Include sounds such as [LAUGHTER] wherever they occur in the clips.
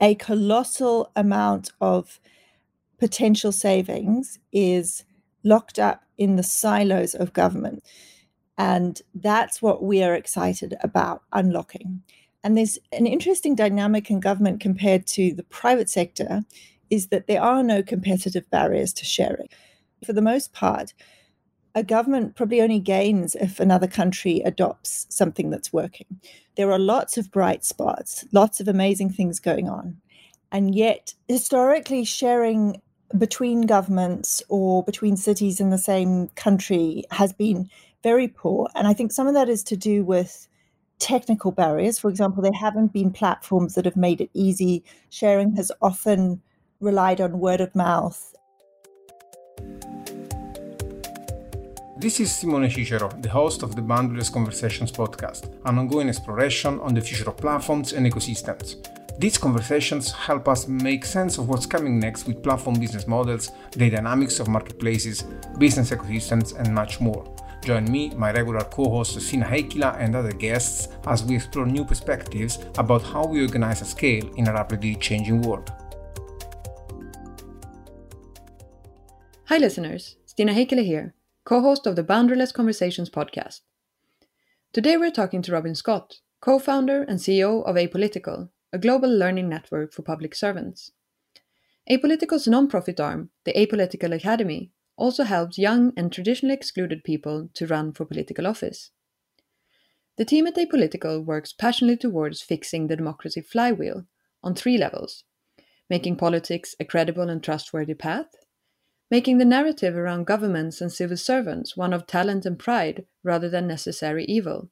a colossal amount of potential savings is locked up in the silos of government. And that's what we are excited about unlocking. And there's an interesting dynamic in government compared to the private sector is that there are no competitive barriers to sharing. For the most part, a government probably only gains if another country adopts something that's working. There are lots of bright spots, lots of amazing things going on. And yet, historically, sharing between governments or between cities in the same country has been very poor. And I think some of that is to do with technical barriers. For example, there haven't been platforms that have made it easy. Sharing has often relied on word of mouth. This is Simone Cicero, the host of the Boundaryless Conversations podcast, an ongoing exploration on the future of platforms and ecosystems. These conversations help us make sense of what's coming next with platform business models, the dynamics of marketplaces, business ecosystems, and much more. Join me, my regular co host Stina Heikkilä, and other guests as we explore new perspectives about how we organize at scale in a rapidly changing world. Hi, listeners. Stina Heikkilä here, co host of the Boundaryless Conversations podcast. Today we're talking to Robin Scott, co founder and CEO of Apolitical, a global learning network for public servants. Apolitical's non-profit arm, the Apolitical Academy, also helps young and traditionally excluded people to run for political office. The team at Apolitical works passionately towards fixing the democracy flywheel on three levels making politics a credible and trustworthy path, making the narrative around governments and civil servants one of talent and pride rather than necessary evil,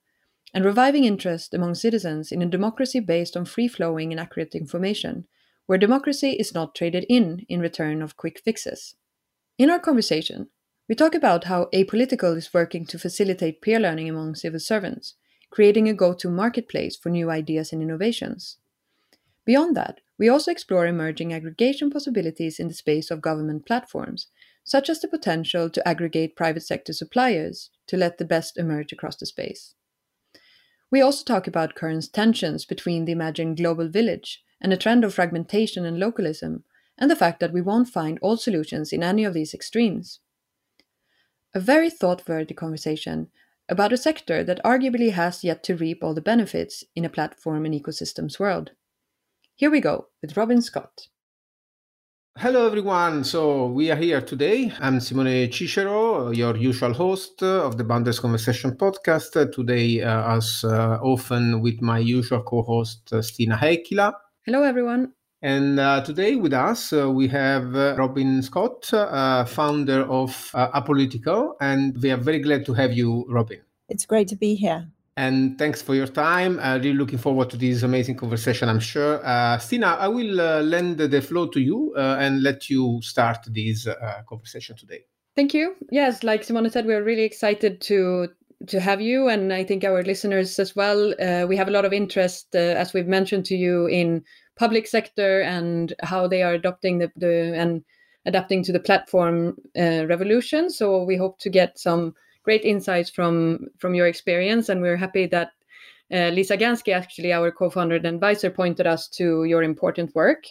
and reviving interest among citizens in a democracy based on free flowing and accurate information, where democracy is not traded in in return of quick fixes. In our conversation, we talk about how Apolitical is working to facilitate peer learning among civil servants, creating a go to marketplace for new ideas and innovations. Beyond that, we also explore emerging aggregation possibilities in the space of government platforms, such as the potential to aggregate private sector suppliers to let the best emerge across the space. We also talk about current tensions between the imagined global village and a trend of fragmentation and localism, and the fact that we won't find all solutions in any of these extremes. A very thought worthy conversation about a sector that arguably has yet to reap all the benefits in a platform and ecosystems world. Here we go with Robin Scott. Hello, everyone. So we are here today. I'm Simone Cicero, your usual host of the Boundaryless Conversation podcast. Today, uh, as uh, often, with my usual co-host uh, Stina Heikkilä. Hello, everyone. And uh, today with us, uh, we have uh, Robin Scott, founder of Apolitical, and we are very glad to have you, Robin. It's great to be here. And thanks for your time. Uh, really looking forward to this amazing conversation, I'm sure. Uh, Stina, I will uh, lend the floor to you uh, and let you start this uh, conversation today. Thank you. Yes, like Simone said, we're really excited to to have you, and I think our listeners as well. Uh, we have a lot of interest, as we've mentioned to you, in public sector and how they are adopting the, the and adapting to the platform revolution. So we hope to get some great insights from from your experience, and we're happy that uh, Lisa Gansky, actually our co-founder and advisor, pointed us to your important work.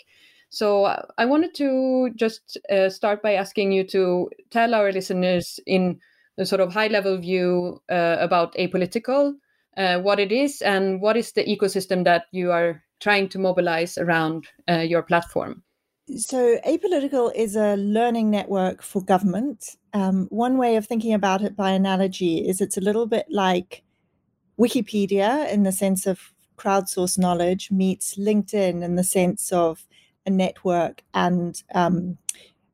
So uh, I wanted to just uh, start by asking you to tell our listeners in a sort of high-level view uh, about apolitical, uh, what it is, and what is the ecosystem that you are trying to mobilize around uh, your platform. So, Apolitical is a learning network for government. Um, one way of thinking about it by analogy is it's a little bit like Wikipedia in the sense of crowdsourced knowledge meets LinkedIn in the sense of a network and um,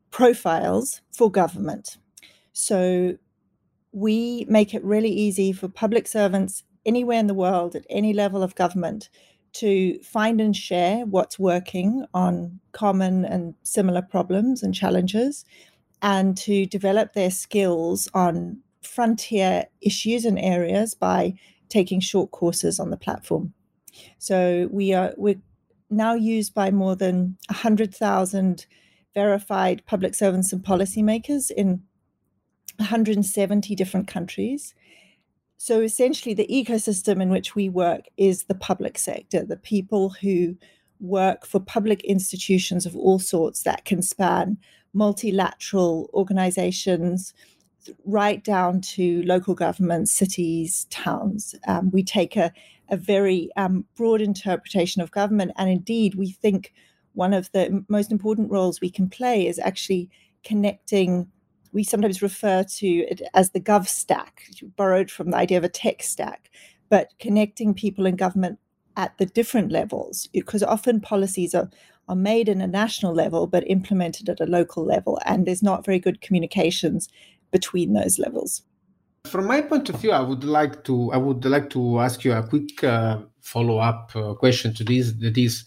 profiles for government. So, we make it really easy for public servants anywhere in the world at any level of government to find and share what's working on common and similar problems and challenges, and to develop their skills on frontier issues and areas by taking short courses on the platform. So we are we're now used by more than 100,000 verified public servants and policymakers in 170 different countries. So essentially, the ecosystem in which we work is the public sector, the people who work for public institutions of all sorts that can span multilateral organizations right down to local governments, cities, towns. Um, we take a, a very um, broad interpretation of government, and indeed, we think one of the most important roles we can play is actually connecting. We sometimes refer to it as the gov stack, borrowed from the idea of a tech stack, but connecting people in government at the different levels, because often policies are, are made in a national level but implemented at a local level, and there's not very good communications between those levels. From my point of view, I would like to I would like to ask you a quick uh, follow up uh, question to this. That is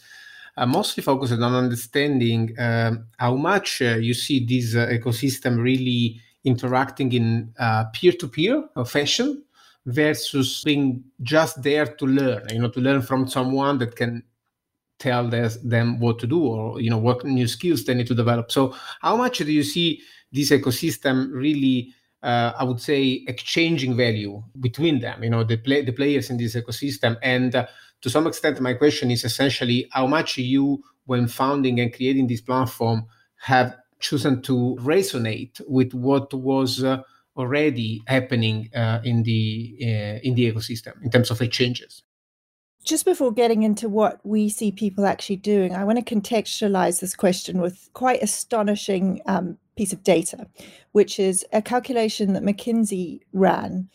uh, mostly focused on understanding um, how much uh, you see this uh, ecosystem really interacting in peer to peer fashion versus being just there to learn. You know, to learn from someone that can tell them what to do or you know what new skills they need to develop. So, how much do you see this ecosystem really uh, I would say exchanging value between them. You know, the play, the players in this ecosystem, and uh, to some extent, my question is essentially how much you, when founding and creating this platform, have chosen to resonate with what was uh, already happening uh, in the uh, in the ecosystem in terms of exchanges. Just before getting into what we see people actually doing, I want to contextualize this question with quite astonishing um, piece of data, which is a calculation that McKinsey ran,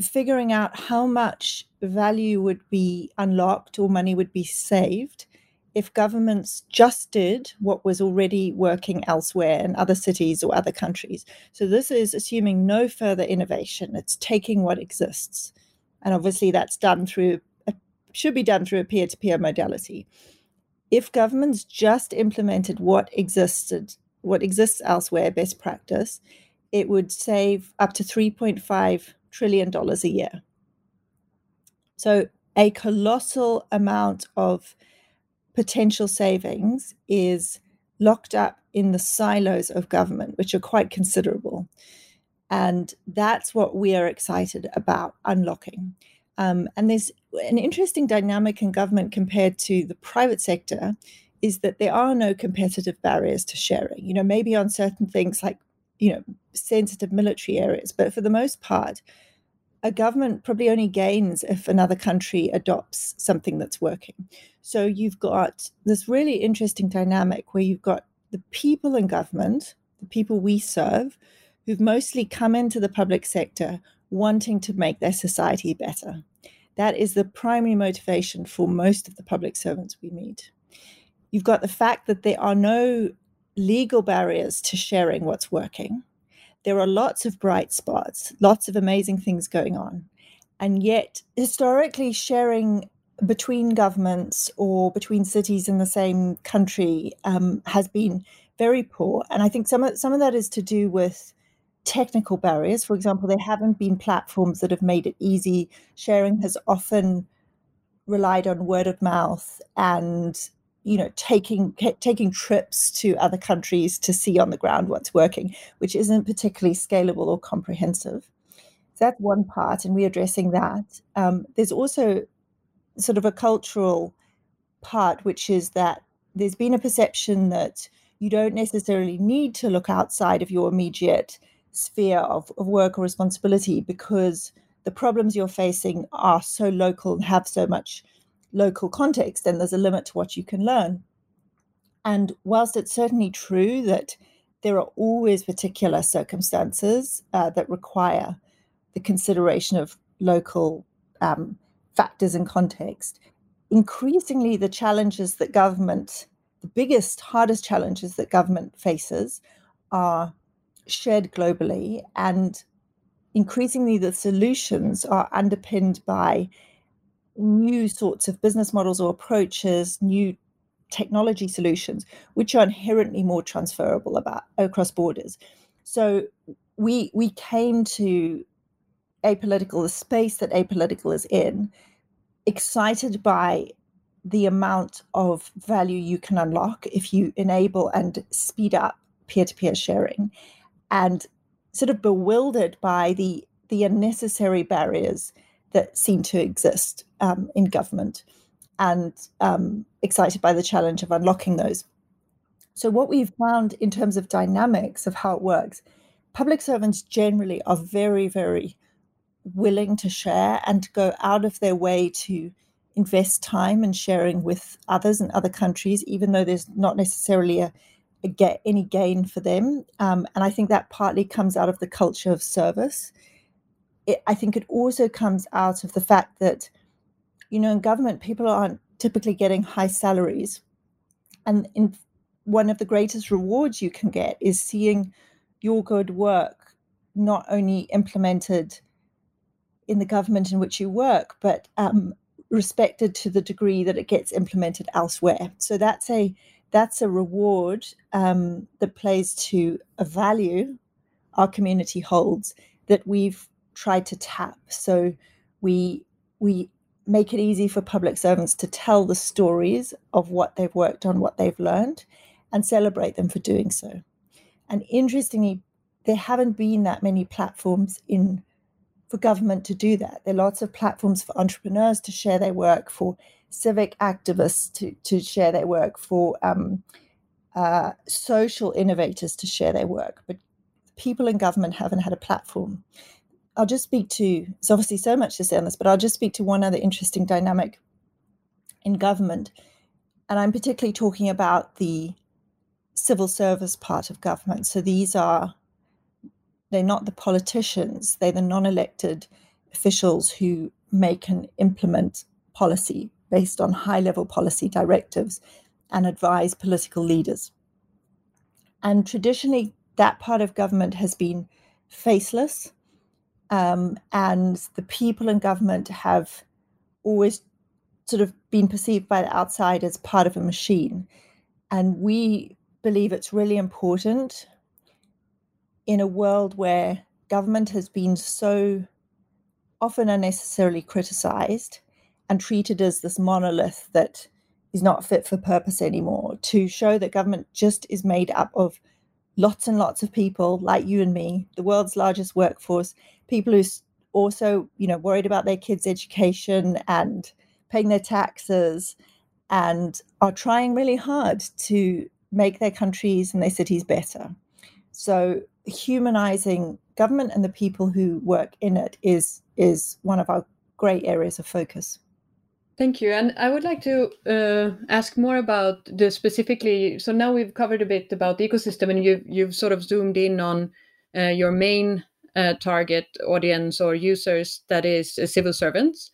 figuring out how much value would be unlocked or money would be saved if governments just did what was already working elsewhere in other cities or other countries. So, this is assuming no further innovation, it's taking what exists. And obviously, that's done through, should be done through a peer to peer modality. If governments just implemented what existed what exists elsewhere, best practice, it would save up to $3.5 trillion dollars a year. So, a colossal amount of potential savings is locked up in the silos of government, which are quite considerable. And that's what we are excited about unlocking. Um, and there's an interesting dynamic in government compared to the private sector is that there are no competitive barriers to sharing. You know, maybe on certain things like, you know, sensitive military areas, but for the most part, a government probably only gains if another country adopts something that's working. So you've got this really interesting dynamic where you've got the people in government, the people we serve, who've mostly come into the public sector wanting to make their society better. That is the primary motivation for most of the public servants we meet. You've got the fact that there are no legal barriers to sharing what's working. There are lots of bright spots, lots of amazing things going on. And yet, historically, sharing between governments or between cities in the same country um, has been very poor. And I think some of, some of that is to do with technical barriers. For example, there haven't been platforms that have made it easy. Sharing has often relied on word of mouth and you know taking taking trips to other countries to see on the ground what's working which isn't particularly scalable or comprehensive. So that's one part and we're addressing that. Um, there's also sort of a cultural part which is that there's been a perception that you don't necessarily need to look outside of your immediate sphere of, of work or responsibility because the problems you're facing are so local and have so much local context, then there's a limit to what you can learn. And whilst it's certainly true that there are always particular circumstances uh, that require the consideration of local um, factors and context, increasingly the challenges that government, the biggest, hardest challenges that government faces, are shared globally. And increasingly the solutions are underpinned by new sorts of business models or approaches, new technology solutions, which are inherently more transferable about across borders. So we we came to apolitical, the space that apolitical is in, excited by the amount of value you can unlock if you enable and speed up peer-to-peer sharing and sort of bewildered by the the unnecessary barriers that seem to exist um, in government. and um, excited by the challenge of unlocking those. So, what we've found in terms of dynamics of how it works, public servants generally are very, very willing to share and go out of their way to invest time in sharing with others in other countries, even though there's not necessarily a, a get any gain for them. Um, and I think that partly comes out of the culture of service. It, I think it also comes out of the fact that, you know, in government, people aren't typically getting high salaries. And in one of the greatest rewards you can get is seeing your good work not only implemented in the government in which you work, but um, respected to the degree that it gets implemented elsewhere. So that's a that's a reward um, that plays to a value our community holds that we've tried to tap. So we we make it easy for public servants to tell the stories of what they've worked on, what they've learned, and celebrate them for doing so. And interestingly, there haven't been that many platforms in for government to do that. There are lots of platforms for entrepreneurs to share their work, for civic activists to, to share their work, for um, uh, social innovators to share their work. But people in government haven't had a platform. I'll just speak to, there's obviously so much to say on this, but I'll just speak to one other interesting dynamic in government. And I'm particularly talking about the civil service part of government. So these are, they're not the politicians, they're the non elected officials who make and implement policy based on high level policy directives and advise political leaders. And traditionally, that part of government has been faceless, um, and the people in government have always sort of been perceived by the outside as part of a machine. And we believe it's really important in a world where government has been so often unnecessarily criticized and treated as this monolith that is not fit for purpose anymore to show that government just is made up of lots and lots of people like you and me the world's largest workforce people who also you know worried about their kids education and paying their taxes and are trying really hard to make their countries and their cities better. So humanizing government and the people who work in it is is one of our great areas of focus. Thank you. And I would like to uh, ask more about the specifically. So now we've covered a bit about the ecosystem, and you've you've sort of zoomed in on uh, your main uh, target audience or users, that is uh, civil servants.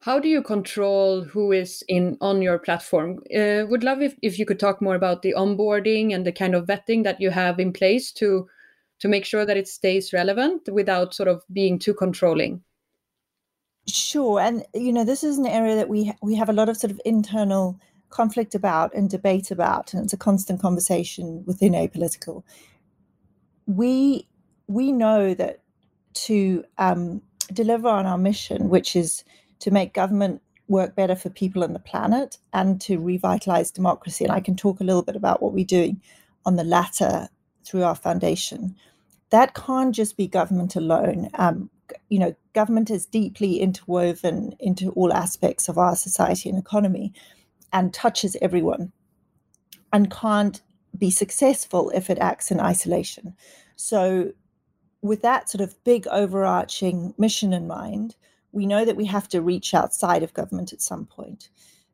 How do you control who is in on your platform? Uh, would love if, if you could talk more about the onboarding and the kind of vetting that you have in place to to make sure that it stays relevant without sort of being too controlling. Sure and you know this is an area that we we have a lot of sort of internal conflict about and debate about and it's a constant conversation within apolitical. We we know that to um, deliver on our mission which is to make government work better for people and the planet and to revitalize democracy. And I can talk a little bit about what we're doing on the latter through our foundation. That can't just be government alone. Um, you know, government is deeply interwoven into all aspects of our society and economy and touches everyone and can't be successful if it acts in isolation. So, with that sort of big overarching mission in mind, we know that we have to reach outside of government at some point.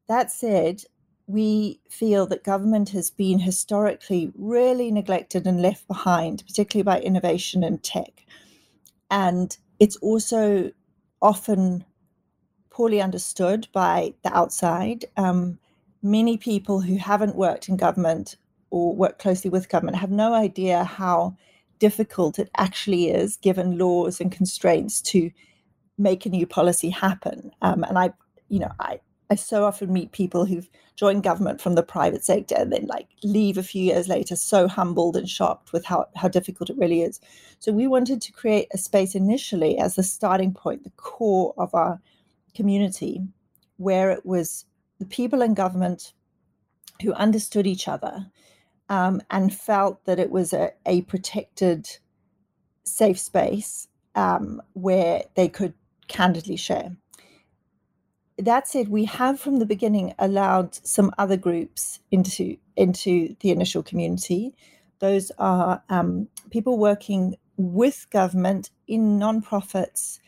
That said, we feel that government has been historically really neglected and left behind, particularly by innovation and tech. And it's also often poorly understood by the outside. Um, many people who haven't worked in government or work closely with government have no idea how difficult it actually is, given laws and constraints, to make a new policy happen. Um, and I, you know, I, I so often meet people who've joined government from the private sector and then like leave a few years later so humbled and shocked with how, how difficult it really is. So we wanted to create a space initially as the starting point, the core of our community, where it was the people in government who understood each other um, and felt that it was a, a protected, safe space um, where they could candidly share. that said, we have from the beginning allowed some other groups into into the initial community. Those are um, people working with government in nonprofits,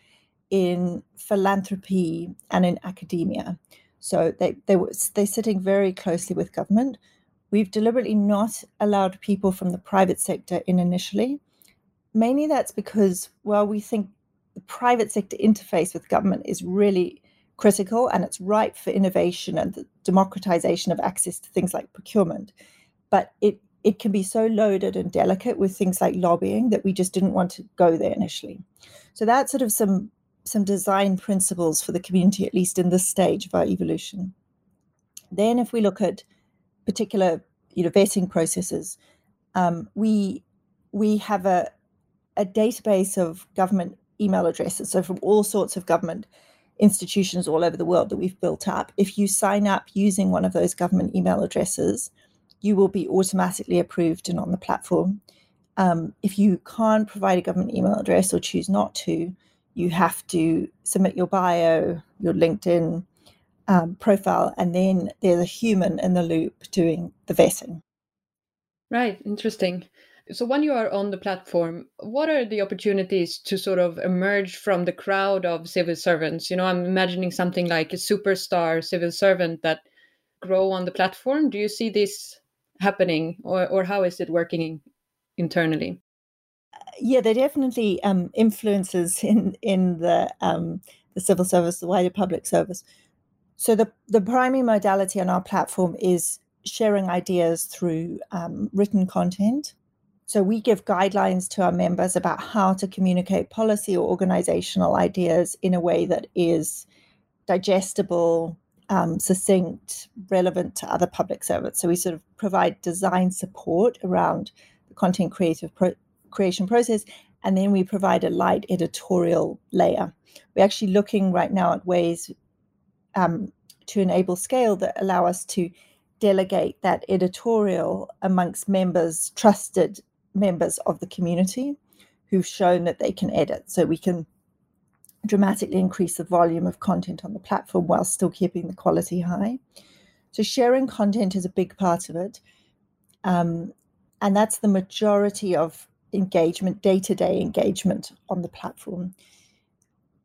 in philanthropy, and in academia. So they they were they're sitting very closely with government. We've deliberately not allowed people from the private sector in initially. Mainly that's because well we think the private sector interface with government is really critical and it's ripe for innovation and the democratization of access to things like procurement. But it it can be so loaded and delicate with things like lobbying that we just didn't want to go there initially. So that's sort of some some design principles for the community, at least in this stage of our evolution. Then, if we look at particular you know vetting processes, um, we we have a a database of government email addresses, so from all sorts of government institutions all over the world that we've built up. If you sign up using one of those government email addresses, you will be automatically approved and on the platform. Um, if you can't provide a government email address or choose not to, you have to submit your bio, your LinkedIn um, profile, and then there's a human in the loop doing the vetting. Right, interesting. So when you are on the platform, what are the opportunities to sort of emerge from the crowd of civil servants? You know, I'm imagining something like a superstar civil servant that grow on the platform. Do you see this happening, or or how is it working internally? Yeah, there definitely um, influences [LAUGHS] in in the um, the civil service, the wider public service. So the the primary modality on our platform is sharing ideas through um, written content so we give guidelines to our members about how to communicate policy or organizational ideas in a way that is digestible, um, succinct, relevant to other public servants. So we sort of provide design support around the content creative pro- creation process, and then we provide a light editorial layer. We're actually looking right now at ways um, to enable scale that allow us to delegate that editorial amongst members trusted members of the community who've shown that they can edit. So we can dramatically increase the volume of content on the platform while still keeping the quality high. So sharing content is a big part of it. Um, and that's the majority of engagement, day to day engagement on the platform.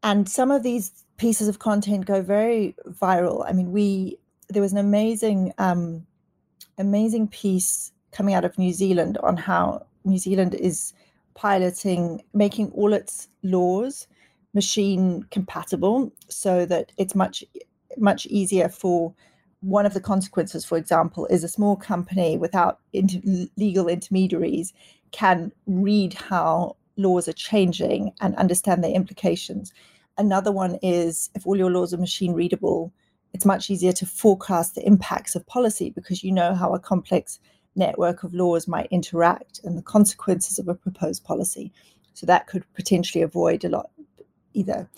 And some of these pieces of content go very viral. I mean, we there was an amazing, um, amazing piece coming out of New Zealand on how New Zealand is piloting making all its laws machine compatible so that it's much much easier for one of the consequences for example is a small company without inter- legal intermediaries can read how laws are changing and understand their implications another one is if all your laws are machine readable it's much easier to forecast the impacts of policy because you know how a complex network of laws might interact and the consequences of a proposed policy. So that could potentially avoid a lot, either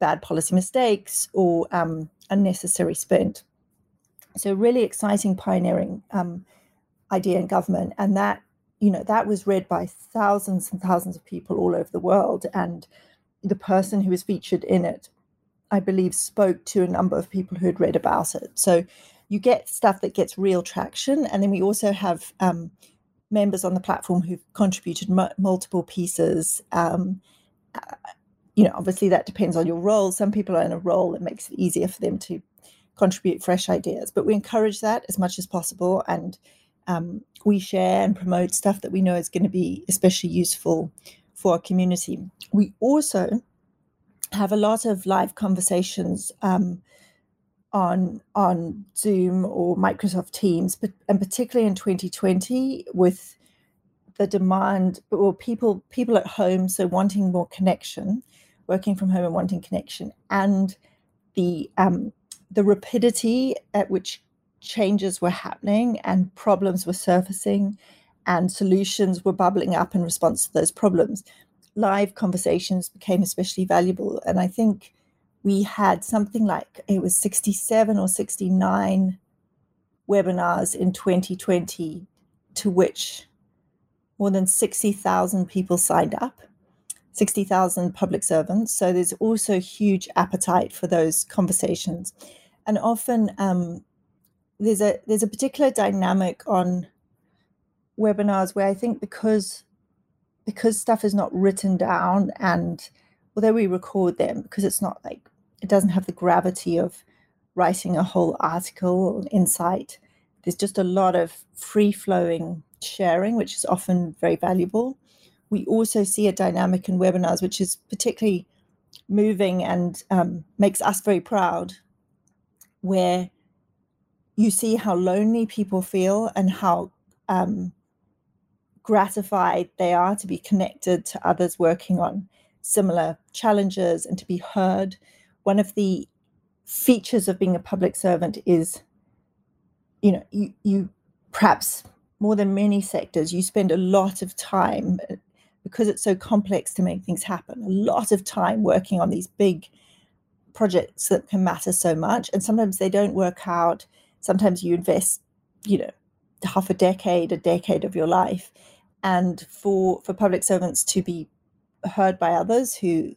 bad policy mistakes or um, unnecessary spend. So really exciting pioneering um, idea in government, and that you know that was read by thousands and thousands of people all over the world, and the person who was featured in it, I believe, spoke to a number of people who had read about it. So you get stuff that gets real traction. And then we also have um, members on the platform who've contributed multiple pieces. Um, uh, you know, obviously that depends on your role. Some people are in a role that makes it easier for them to contribute fresh ideas, but we encourage that as much as possible. And um, we share and promote stuff that we know is going to be especially useful for our community. We also have a lot of live conversations um, on on Zoom or Microsoft Teams, but and particularly in 2020 with the demand or people people at home, so wanting more connection, working from home and wanting connection, and the um, the rapidity at which changes were happening and problems were surfacing and solutions were bubbling up in response to those problems. Live conversations became especially valuable, and I think we had something like it was 67 or 69 webinars in 2020 to which more than 60,000 people signed up. 60,000 public servants. So there's also huge appetite for those conversations. And often um, there's a there's a particular dynamic on webinars where I think because because stuff is not written down and although we record them because it's not like it doesn't have the gravity of writing a whole article or insight. There's just a lot of free flowing sharing which is often very valuable. We also see a dynamic in webinars which is particularly moving and um, makes us very proud where you see how lonely people feel and how um, gratified they are to be connected to others working on similar challenges and to be heard. One of the features of being a public servant is, you know, you, you perhaps more than many sectors, you spend a lot of time because it's so complex to make things happen, a lot of time working on these big projects that can matter so much. And sometimes they don't work out. Sometimes you invest, you know, half a decade, a decade of your life. And for for public servants to be heard by others who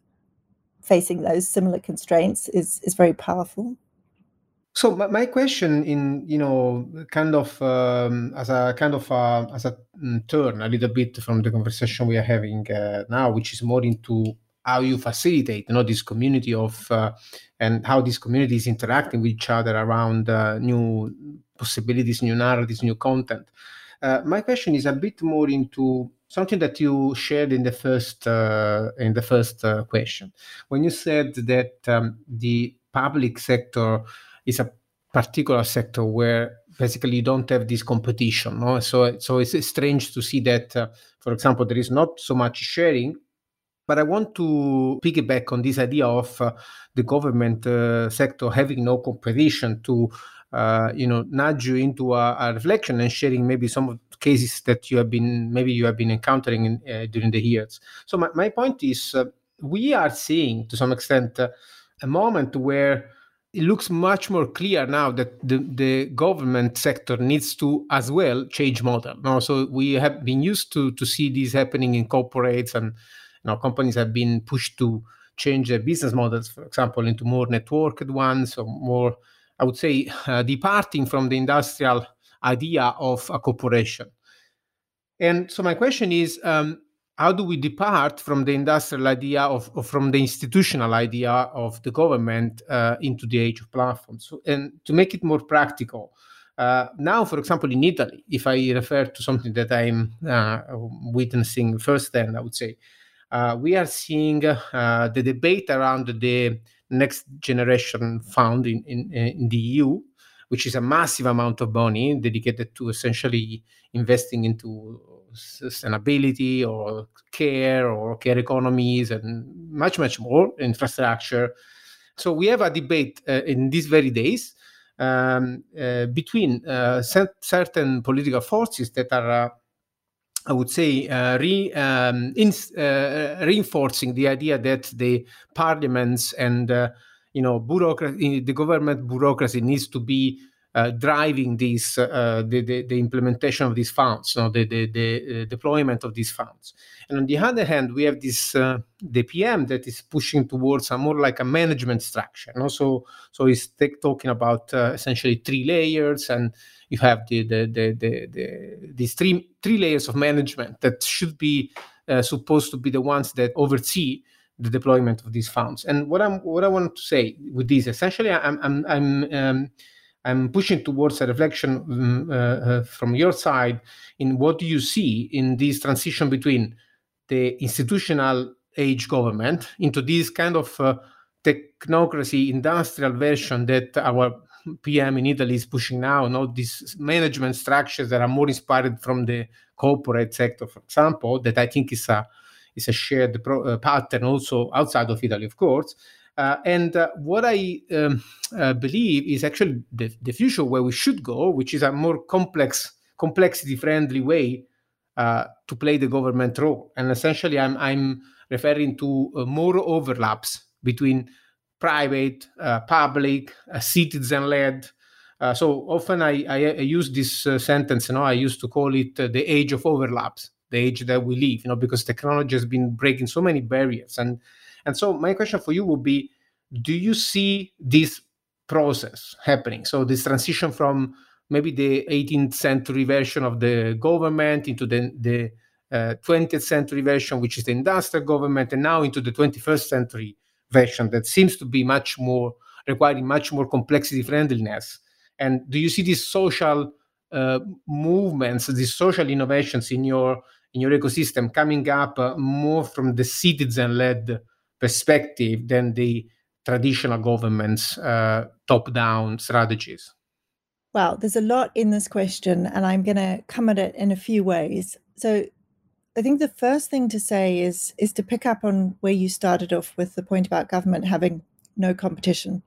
facing those similar constraints is is very powerful. So my, my question, in you know, kind of um, as a kind of uh, as a mm, turn a little bit from the conversation we are having uh, now, which is more into how you facilitate, you know, this community of uh, and how these communities interacting with each other around uh, new possibilities, new narratives, new content. Uh, my question is a bit more into something that you shared in the first uh, in the first uh, question when you said that um, the public sector is a particular sector where basically you don't have this competition no? so so it's strange to see that uh, for example there is not so much sharing but I want to piggyback on this idea of uh, the government uh, sector having no competition to uh, you know nudge you into a, a, reflection and sharing maybe some of the cases that you have been maybe you have been encountering in, uh, during the years. So my, my point is uh, we are seeing to some extent uh, a moment where it looks much more clear now that the, the government sector needs to as well change model. Now, so we have been used to to see this happening in corporates and know companies have been pushed to change their business models for example into more networked ones or more I would say, [LAUGHS] uh, departing from the industrial idea of a corporation. And so my question is, um, how do we depart from the industrial idea of, of from the institutional idea of the government uh, into the age of platforms? So, and to make it more practical, uh, now, for example, in Italy, if I refer to something that I'm uh, witnessing firsthand, I would say uh, we are seeing uh, the debate around the next generation fund in, in, in the EU, which is a massive amount of money dedicated to essentially investing into sustainability or care or care economies and much, much more infrastructure. So we have a debate uh, in these very days um, uh, between uh, certain political forces that are uh, I would say, uh, re, um, in, uh, reinforcing the idea that the parliaments and uh, you know bureaucracy, the government bureaucracy needs to be uh, driving this uh, the, the, the implementation of these funds, you know, the the, the uh, deployment of these funds. And on the other hand, we have this the PM that is pushing towards a more like a management structure. You know? So he's talking about essentially three layers and you have the the the, the, the these three three layers of management that should be uh, supposed to be the ones that oversee the deployment of these funds. And what I'm what I want to say with this, essentially, I'm I'm I'm um, I'm pushing towards a reflection um, uh, uh, from your side in what do you see in this transition between the institutional age government into this kind of uh, technocracy industrial version that our PM in Italy is pushing now, you these management structures that are more inspired from the corporate sector, for example, that I think is a is a shared pro, uh, pattern also outside of Italy, of course. Uh, and uh, what I um, uh, believe is actually the, the future where we should go, which is a more complex, complexity friendly way uh, to play the government role. And essentially, I'm, I'm referring to uh, more overlaps between private, uh, public, citizen led. Uh, so often I, I, I use this sentence, you know, I used to call it the age of overlaps. the age that we live, you know, because technology has been breaking so many barriers. And and so my question for you would be, do you see this process happening? So this transition from maybe the 18th century version of the government into the, the uh, 20th century version, which is the industrial government, and now into the 21st century version that seems to be much more requiring much more complexity friendliness. And do you see these social uh, movements, these social innovations in your in your ecosystem coming up uh, more from the citizen-led perspective than the traditional government's uh, top-down strategies? Well, there's a lot in this question, and I'm going to come at it in a few ways. So, I think the first thing to say is is to pick up on where you started off with the point about government having no competition.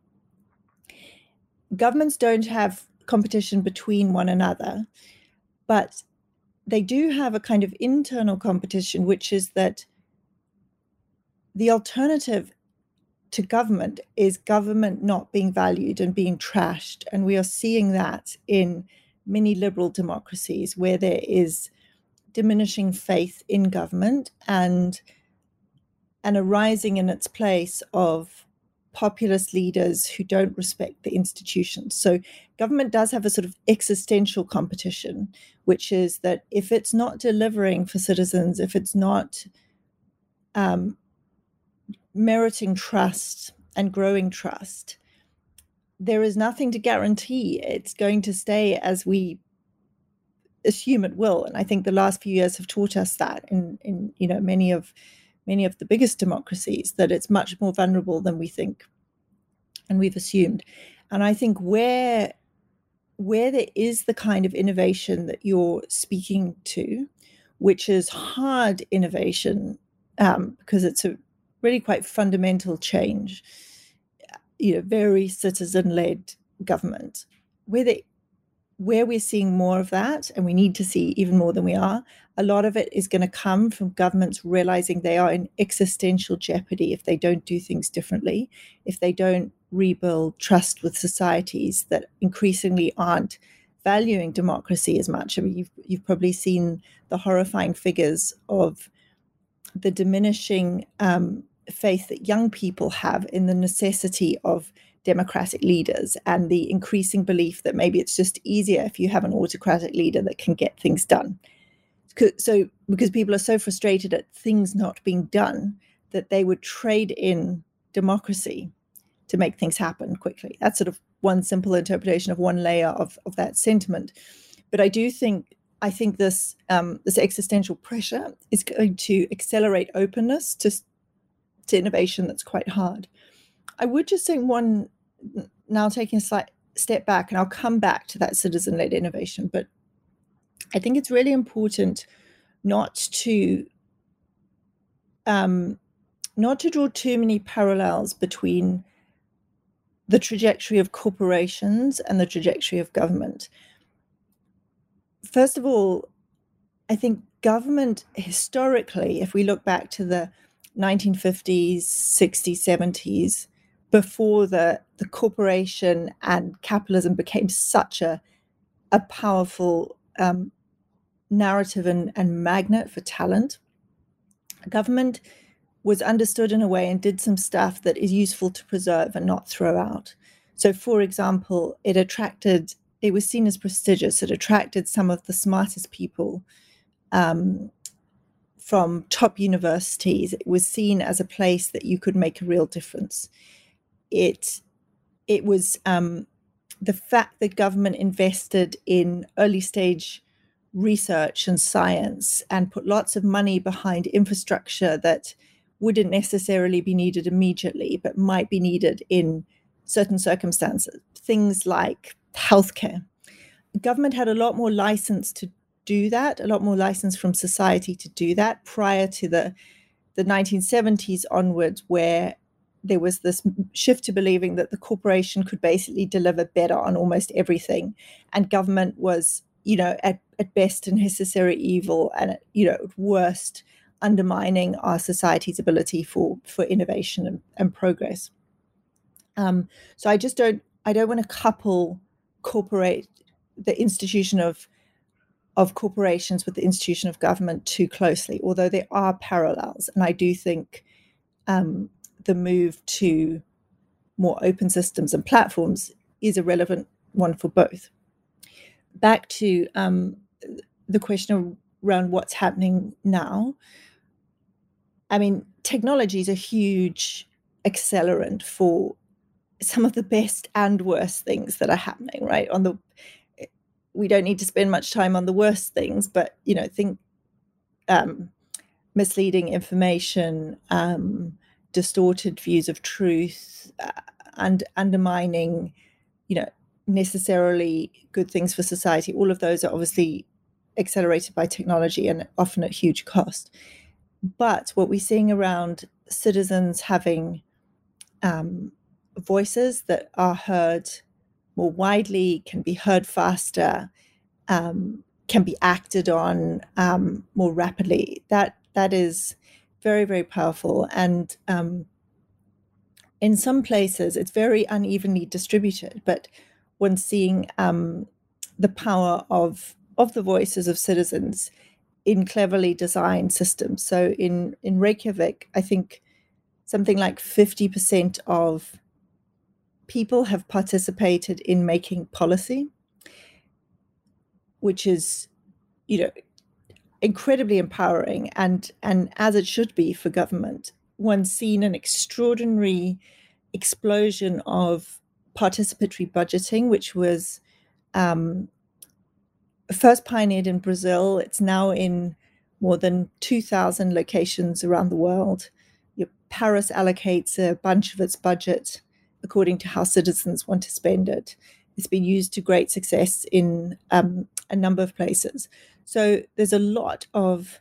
Governments don't have competition between one another, but they do have a kind of internal competition, which is that the alternative to government is government not being valued and being trashed. And we are seeing that in many liberal democracies where there is diminishing faith in government and an arising in its place of populist leaders who don't respect the institutions. So, government does have a sort of existential competition, which is that if it's not delivering for citizens, if it's not um, meriting trust and growing trust, there is nothing to guarantee it's going to stay as we assume it will. And I think the last few years have taught us that in, in you know many of many of the biggest democracies that it's much more vulnerable than we think and we've assumed. And I think where where there is the kind of innovation that you're speaking to, which is hard innovation um, because it's a really quite fundamental change, you know, very citizen-led government. Where they where we're seeing more of that, and we need to see even more than we are, a lot of it is going to come from governments realizing they are in existential jeopardy if they don't do things differently, if they don't rebuild trust with societies that increasingly aren't valuing democracy as much. I mean, you've, you've probably seen the horrifying figures of the diminishing um, faith that young people have in the necessity of democratic leaders and the increasing belief that maybe it's just easier if you have an autocratic leader that can get things done. So, because people are so frustrated at things not being done that they would trade in democracy to make things happen quickly. That's sort of one simple interpretation of one layer of, of that sentiment. But I do think I think this um, this existential pressure is going to accelerate openness to to innovation that's quite hard. I would just say one now taking a slight step back, and I'll come back to that citizen led innovation, but I think it's really important not to um, not to draw too many parallels between the trajectory of corporations and the trajectory of government. First of all, I think government historically, if we look back to the 1950s, 60s, 70s, before the, the corporation and capitalism became such a, a powerful um, narrative and, and magnet for talent, government was understood in a way and did some stuff that is useful to preserve and not throw out. So, for example, it attracted, it was seen as prestigious, it attracted some of the smartest people um, from top universities. It was seen as a place that you could make a real difference. It, it was um, the fact that government invested in early stage research and science and put lots of money behind infrastructure that wouldn't necessarily be needed immediately, but might be needed in certain circumstances. Things like healthcare. government had a lot more license to do that, a lot more license from society to do that prior to the the 1970s onwards, where there was this shift to believing that the corporation could basically deliver better on almost everything, and government was, you know, at, at best a necessary evil, and at, you know, at worst undermining our society's ability for for innovation and, and progress. Um, so I just don't I don't want to couple corporate the institution of of corporations with the institution of government too closely, although there are parallels. And I do think um, the move to more open systems and platforms is a relevant one for both. Back to um, the question around what's happening now. I mean, technology is a huge accelerant for some of the best and worst things that are happening, right? On the we don't need to spend much time on the worst things, but you know, think um, misleading information, um, distorted views of truth, uh, and undermining, you know, necessarily good things for society. All of those are obviously accelerated by technology and often at huge cost. But what we're seeing around citizens having um, voices that are heard more widely, can be heard faster, um, can be acted on um, more rapidly. That that is very very powerful, and um, in some places it's very unevenly distributed. But when seeing um, the power of of the voices of citizens in cleverly designed systems. So in in Reykjavik, I think something like fifty percent of people have participated in making policy, which is, you know, incredibly empowering and and as it should be for government. One's seen an extraordinary explosion of participatory budgeting, which was um, first pioneered in Brazil. It's now in more than 2,000 locations around the world. Paris allocates a bunch of its budget according to how citizens want to spend it. It's been used to great success in um, a number of places. So there's a lot of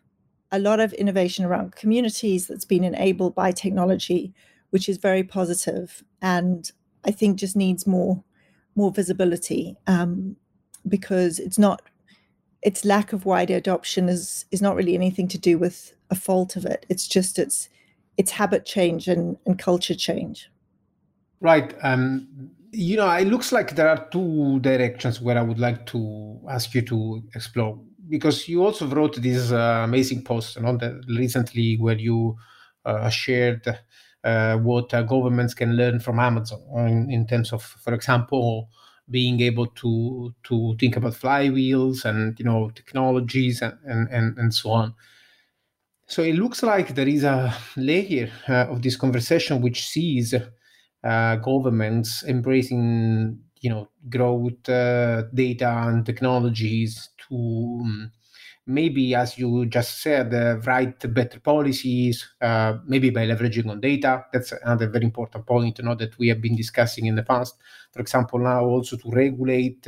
a lot of innovation around communities that's been enabled by technology, which is very positive, and I think just needs more more visibility um, because it's not its lack of wider adoption is is not really anything to do with a fault of it. It's just its it's habit change and, and culture change. Right. Um, you know, it looks like there are two directions where I would like to ask you to explore because you also wrote this uh, amazing post you know, recently where you uh, shared uh, what uh, governments can learn from Amazon in, in, terms of, for example, being able to to think about flywheels and you know technologies and and, and, and so on. So it looks like there is a layer uh, of this conversation which sees uh, governments embracing you know growth uh, data and technologies to um, maybe as you just said uh, write better policies uh, maybe by leveraging on data. That's another very important point you know that we have been discussing in the past. For example now also to regulate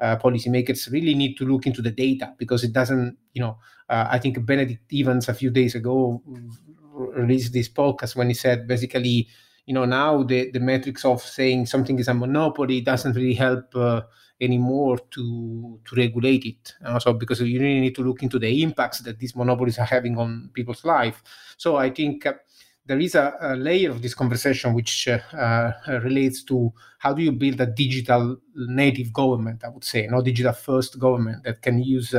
uh, policymakers really need to look into the data because it doesn't you know uh, i think benedict evans a few days ago released this podcast when he said basically you know now the the metrics of saying something is a monopoly doesn't really help uh, anymore to to regulate it. Uh, so because you really need to look into the impacts that these monopolies are having on people's life. So i think uh, there is a, a, layer of this conversation which uh, uh, relates to how do you build a digital native government i would say no digital first government that can use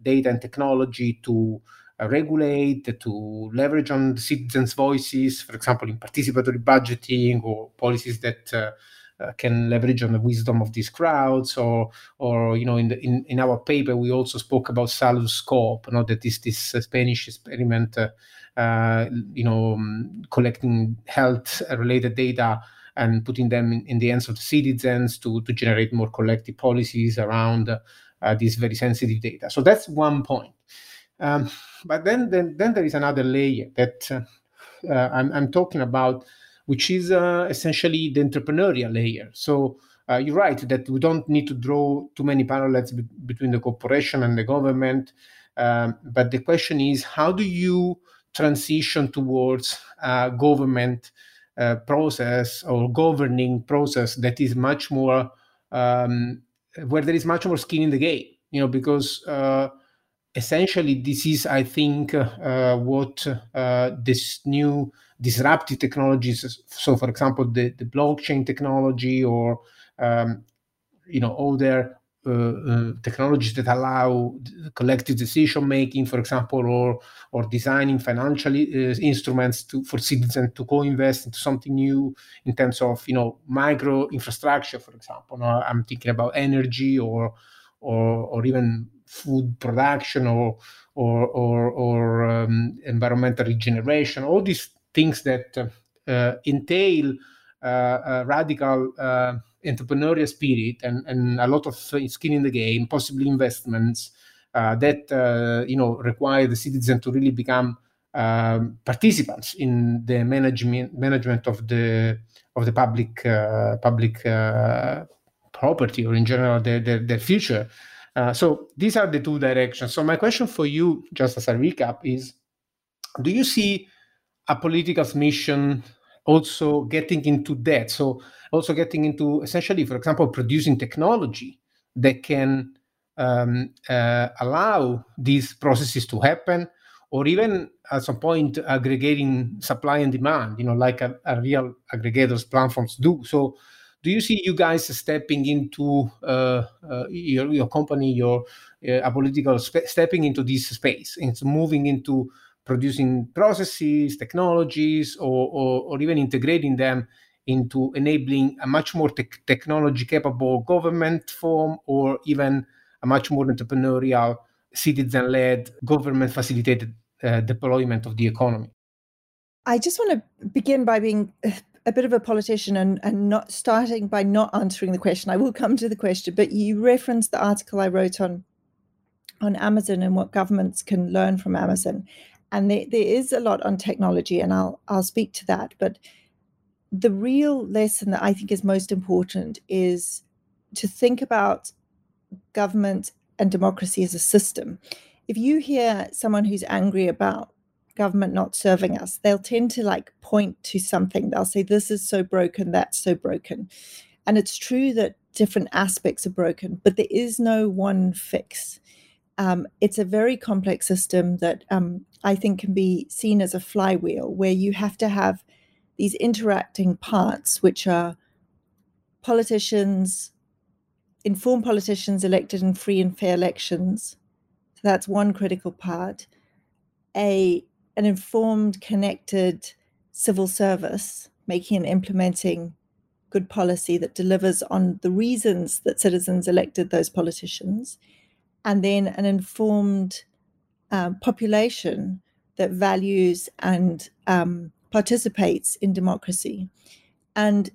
data and technology to regulate, to leverage on citizens' voices, for example, in participatory budgeting or policies that uh, uh, can leverage on the wisdom of these crowds or or you know in the in, in our paper we also spoke about salus you know that is this uh, spanish experiment uh, uh, you know um, collecting health related data and putting them in, in, the hands of the citizens to to generate more collective policies around this very sensitive data. So that's one point um, but then, then, then there is another layer that uh, uh, I'm, I'm, talking about, which is uh, essentially the entrepreneurial layer. So uh, you're right that we don't need to draw too many parallels be- between the corporation and the government. Um, but the question is, how do you transition towards a government uh, process or governing process that is much more um, where there is much more skin in the game? You know, because uh, essentially this is i think uh, what uh, this new disruptive technologies so for example the, the blockchain technology or um, you know other uh, uh, technologies that allow collective decision making, for example, or or designing financial uh, instruments to for citizens to co-invest into something new in terms of you know micro infrastructure, for example. Now, I'm thinking about energy or or or even food production or or or, or um, environmental regeneration. All these things that uh, entail uh, radical entrepreneurial spirit and, and a lot of skin in the game, possibly investments uh, that uh, you know require the citizen to really become um, participants in the management management of the of the public uh, public uh, property or in general their their, their future. Uh, so these are the two directions. So my question for you, just as a recap, is: Do you see a political mission also getting into that. So also getting into essentially, for example, producing technology that can um, uh, allow these processes to happen, or even at some point aggregating supply and demand, you know, like a, a real aggregators platforms do. So do you see you guys stepping into uh, uh, your, your company, your uh, Apolitical spe- stepping into this space, it's moving into producing processes, technologies, or, or, or even integrating them into enabling a much more te- technology capable government form or even a much more entrepreneurial, citizen led, government facilitated uh, deployment of the economy. I just want to begin by being a bit of a politician and, and not starting by not answering the question. I will come to the question, but you referenced the article I wrote on on Amazon and what governments can learn from Amazon and there, there is a lot on technology and I'll I'll speak to that but the real lesson that I think is most important is to think about government and democracy as a system. If you hear someone who's angry about government not serving us, they'll tend to like point to something. They'll say, This is so broken, that's so broken. And it's true that different aspects are broken, but there is no one fix. Um, it's a very complex system that um, I think can be seen as a flywheel where you have to have these interacting parts, which are politicians, informed politicians elected in free and fair elections. So that's one critical part. A an informed, connected civil service, making and implementing good policy that delivers on the reasons that citizens elected those politicians and then an informed um, population that values and um, participates in democracy. And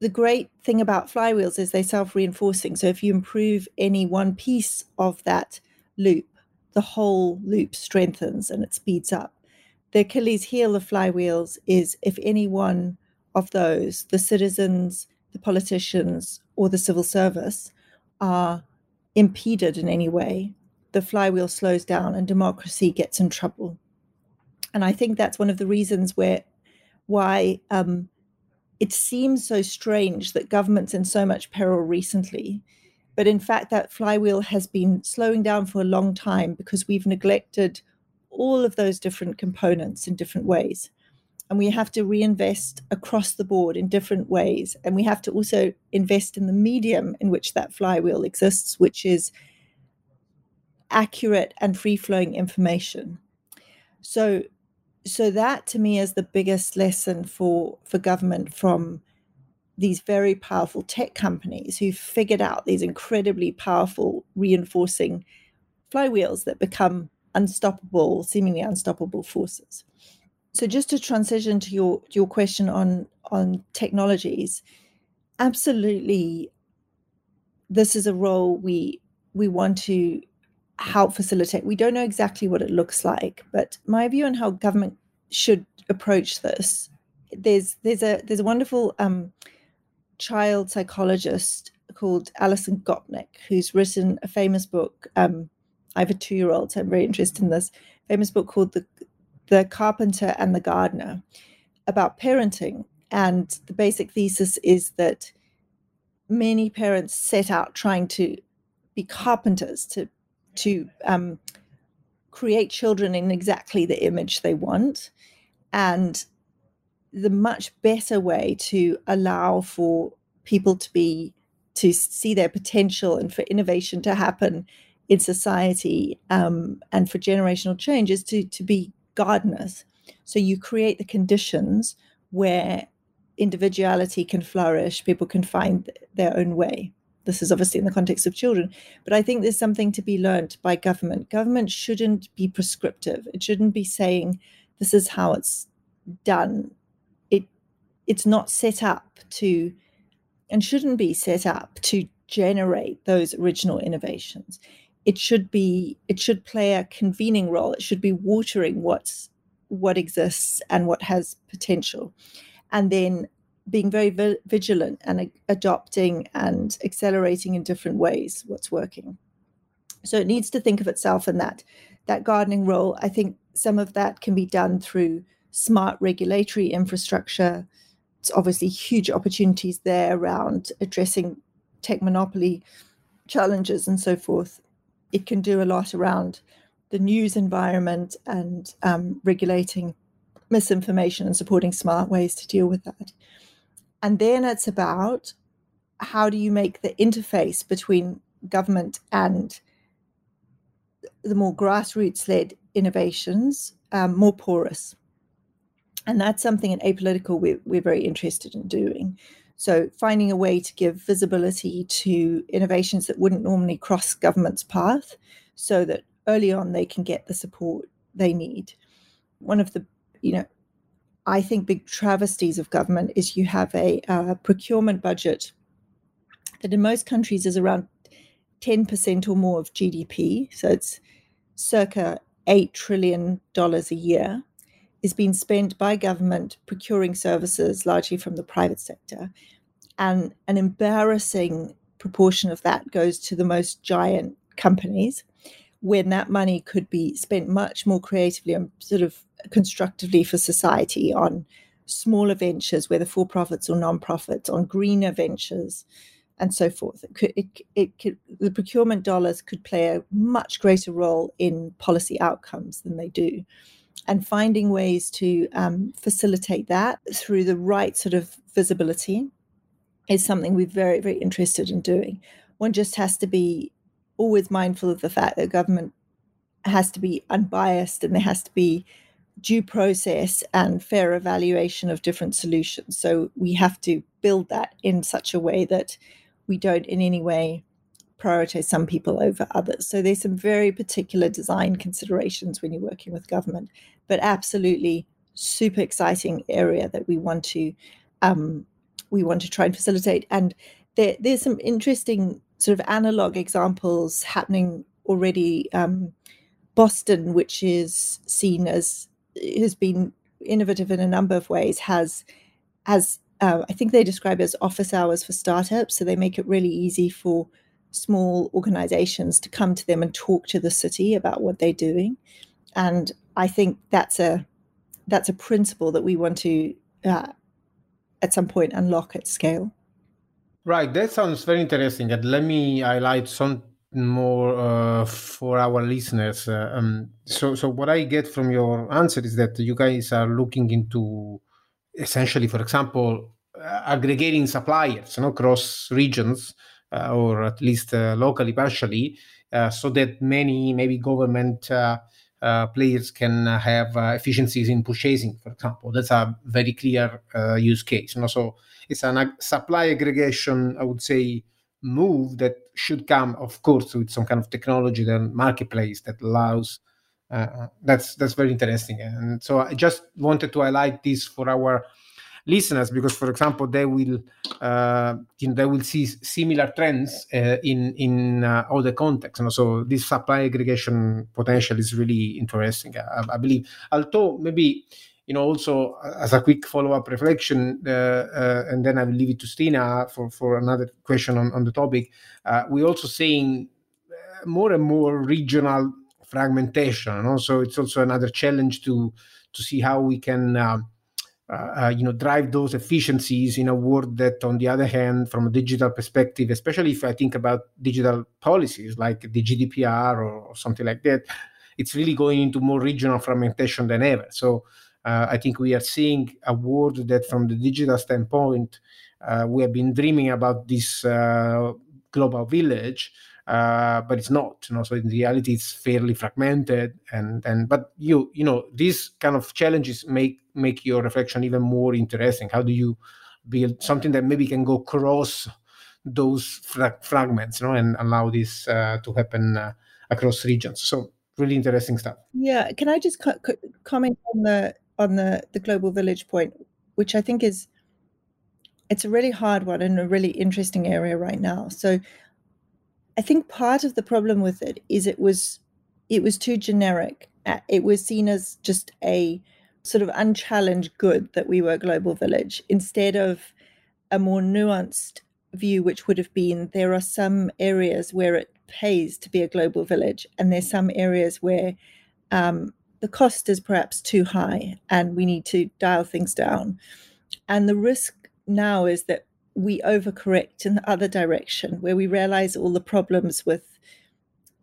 the great thing about flywheels is they're self reinforcing. So if you improve any one piece of that loop, the whole loop strengthens and it speeds up. The Achilles heel of flywheels is if any one of those, the citizens, the politicians, or the civil service, are impeded in any way, the flywheel slows down and democracy gets in trouble. And I think that's one of the reasons where why um, it seems so strange that government's in so much peril recently. But in fact, that flywheel has been slowing down for a long time because we've neglected all of those different components in different ways. And we have to reinvest across the board in different ways. And we have to also invest in the medium in which that flywheel exists, which is accurate and free flowing information. So, so that to me is the biggest lesson for for government from these very powerful tech companies who figured out these incredibly powerful reinforcing flywheels that become unstoppable, seemingly unstoppable forces. So just to transition to your your question on on technologies, absolutely this is a role we we want to help facilitate. We don't know exactly what it looks like, but my view on how government should approach this, there's there's a there's a wonderful um, child psychologist called Alison Gopnik who's written a famous book. Um, I have a two year old, so I'm very interested in this famous book called the the Carpenter and the Gardener about parenting. And the basic thesis is that many parents set out trying to be carpenters, to, to um, create children in exactly the image they want. And the much better way to allow for people to be to see their potential and for innovation to happen in society um, and for generational change is to, to be gardeners. So you create the conditions where individuality can flourish, people can find their own way. This is obviously in the context of children, but I think there's something to be learned by government. Government shouldn't be prescriptive. It shouldn't be saying this is how it's done. It it's not set up to and shouldn't be set up to generate those original innovations. It should be it should play a convening role. It should be watering what's what exists and what has potential. And then being very vi- vigilant and adopting and accelerating in different ways what's working. So it needs to think of itself in that that gardening role. I think some of that can be done through smart regulatory infrastructure. Obviously huge opportunities there around addressing tech monopoly challenges and so forth. It can do a lot around the news environment and um, regulating misinformation and supporting smart ways to deal with that. And then it's about how do you make the interface between government and the more grassroots led innovations um, more porous. And that's something in apolitical we're, we're very interested in doing. So, finding a way to give visibility to innovations that wouldn't normally cross government's path so that early on they can get the support they need. One of the, you know, I think big travesties of government is you have a uh, procurement budget that in most countries is around 10% or more of GDP. So it's circa $8 trillion a year is being spent by government procuring services largely from the private sector. And an embarrassing proportion of that goes to the most giant companies when that money could be spent much more creatively and sort of constructively for society on smaller ventures, whether for profits or non-profits, on greener ventures, and so forth. It could, it, it could, the procurement dollars could play a much greater role in policy outcomes than they do. And finding ways to um, facilitate that through the right sort of visibility is something we're very, very interested in doing. One just has to be always mindful of the fact that government has to be unbiased and there has to be due process and fair evaluation of different solutions. So we have to build that in such a way that we don't in any way prioritize some people over others. So there's some very particular design considerations when you're working with government, but absolutely super exciting area that we want to um, we want to try and facilitate. And there, there's some interesting sort of analog examples happening already. Um, Boston, which is seen as has been innovative in a number of ways, has has uh, I think they describe it as office hours for startups. So they make it really easy for small organizations to come to them and talk to the city about what they're doing. And I think that's a that's a principle that we want to uh, at some point unlock at scale. Right, that sounds very interesting. And let me highlight some more uh, for our listeners. Uh, um, so, so what I get from your answer is that you guys are looking into essentially, for example, uh, aggregating suppliers, you know, across regions or at least uh, locally, partially, uh, so that many maybe government. players can have efficiencies in purchasing, for example. That's a very clear use case. You know? So it's a ag- supply aggregation, I would say, move that should come, of course, with some kind of technology and marketplace that allows. Uh, uh, that's that's very interesting, and so I just wanted to highlight this for our listeners because, for example, they will uh, they will see similar trends uh, in in uh, the contexts. And so this supply aggregation potential is really interesting. I, I believe, although maybe you know, also uh, as a quick follow-up reflection, uh, uh, and then I will leave it to Stina for, for another question on, on the topic. Uh, we're also seeing uh, more and more regional fragmentation. And also, it's also another challenge to to see how we can, um, uh, you know, drive those efficiencies in a world that, on the other hand, from a digital perspective, especially if I think about digital policies like the GDPR or, or something like that, it's really going into more regional fragmentation than ever. So uh, I think we are seeing a world that, from the digital standpoint, uh, we have been dreaming about this uh, global village, uh, but it's not. You know, so in reality, it's fairly fragmented. And and but you you know these kind of challenges make make your reflection even more interesting. How do you build something that maybe can go cross those fra- fragments, you know, and allow this uh, to happen uh, across regions? So really interesting stuff. Yeah, can I just co- co- comment on the on the the global village point, which I think is it's a really hard one and a really interesting area right now. So I think part of the problem with it is it was it was too generic. It was seen as just a sort of unchallenged good that we were a global village instead of a more nuanced view, which would have been there are some areas where it pays to be a global village, and there's some areas where um, the cost is perhaps too high and we need to dial things down. And the risk now is that we overcorrect in the other direction, where we realize all the problems with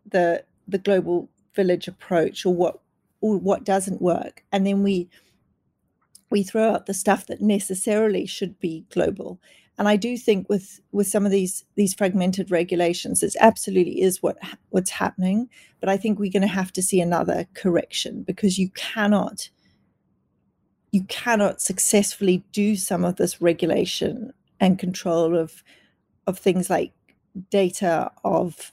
the the global village approach or what or what doesn't work, and then we we throw out the stuff that necessarily should be global. And I do think with with some of these these fragmented regulations, it absolutely is what what's happening. But I think we're going to have to see another correction because you cannot you cannot successfully do some of this regulation and control of of things like data of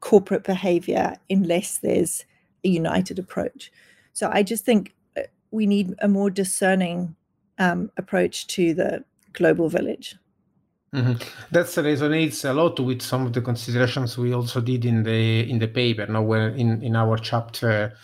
corporate behavior unless there's a united approach. So I just think uh, we need a more discerning um, approach to the global village. Mm-hmm. That resonates a lot with some of the considerations we also did in the in the paper. Now, where in in our chapter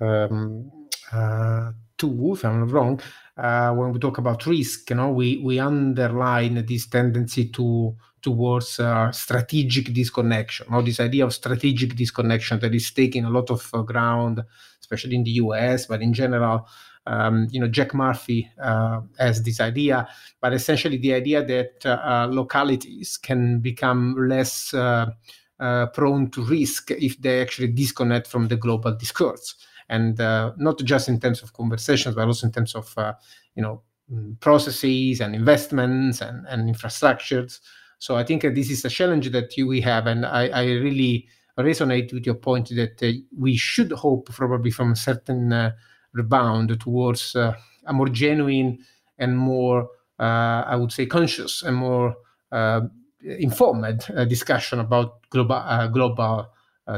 um, uh, two, if I'm not wrong, uh, when we talk about risk, you know, we we underline this tendency to towards uh, strategic disconnection, or this idea of strategic disconnection that is taking a lot of uh, ground, especially in the US, but in general. Um, you know, Jack Murphy uh, has this idea, but essentially the idea that uh, localities can become less prone to risk if they actually disconnect from the global discourse and uh, not just in terms of conversations, but also in terms of uh, you know mm, processes and investments and, and infrastructures. So I think uh, this is a challenge that you, we have, and I, I really resonate with your point that uh, we should hope probably from a certain uh, rebound towards uh, a more genuine and more, I would say, conscious and more informed discussion about global global uh,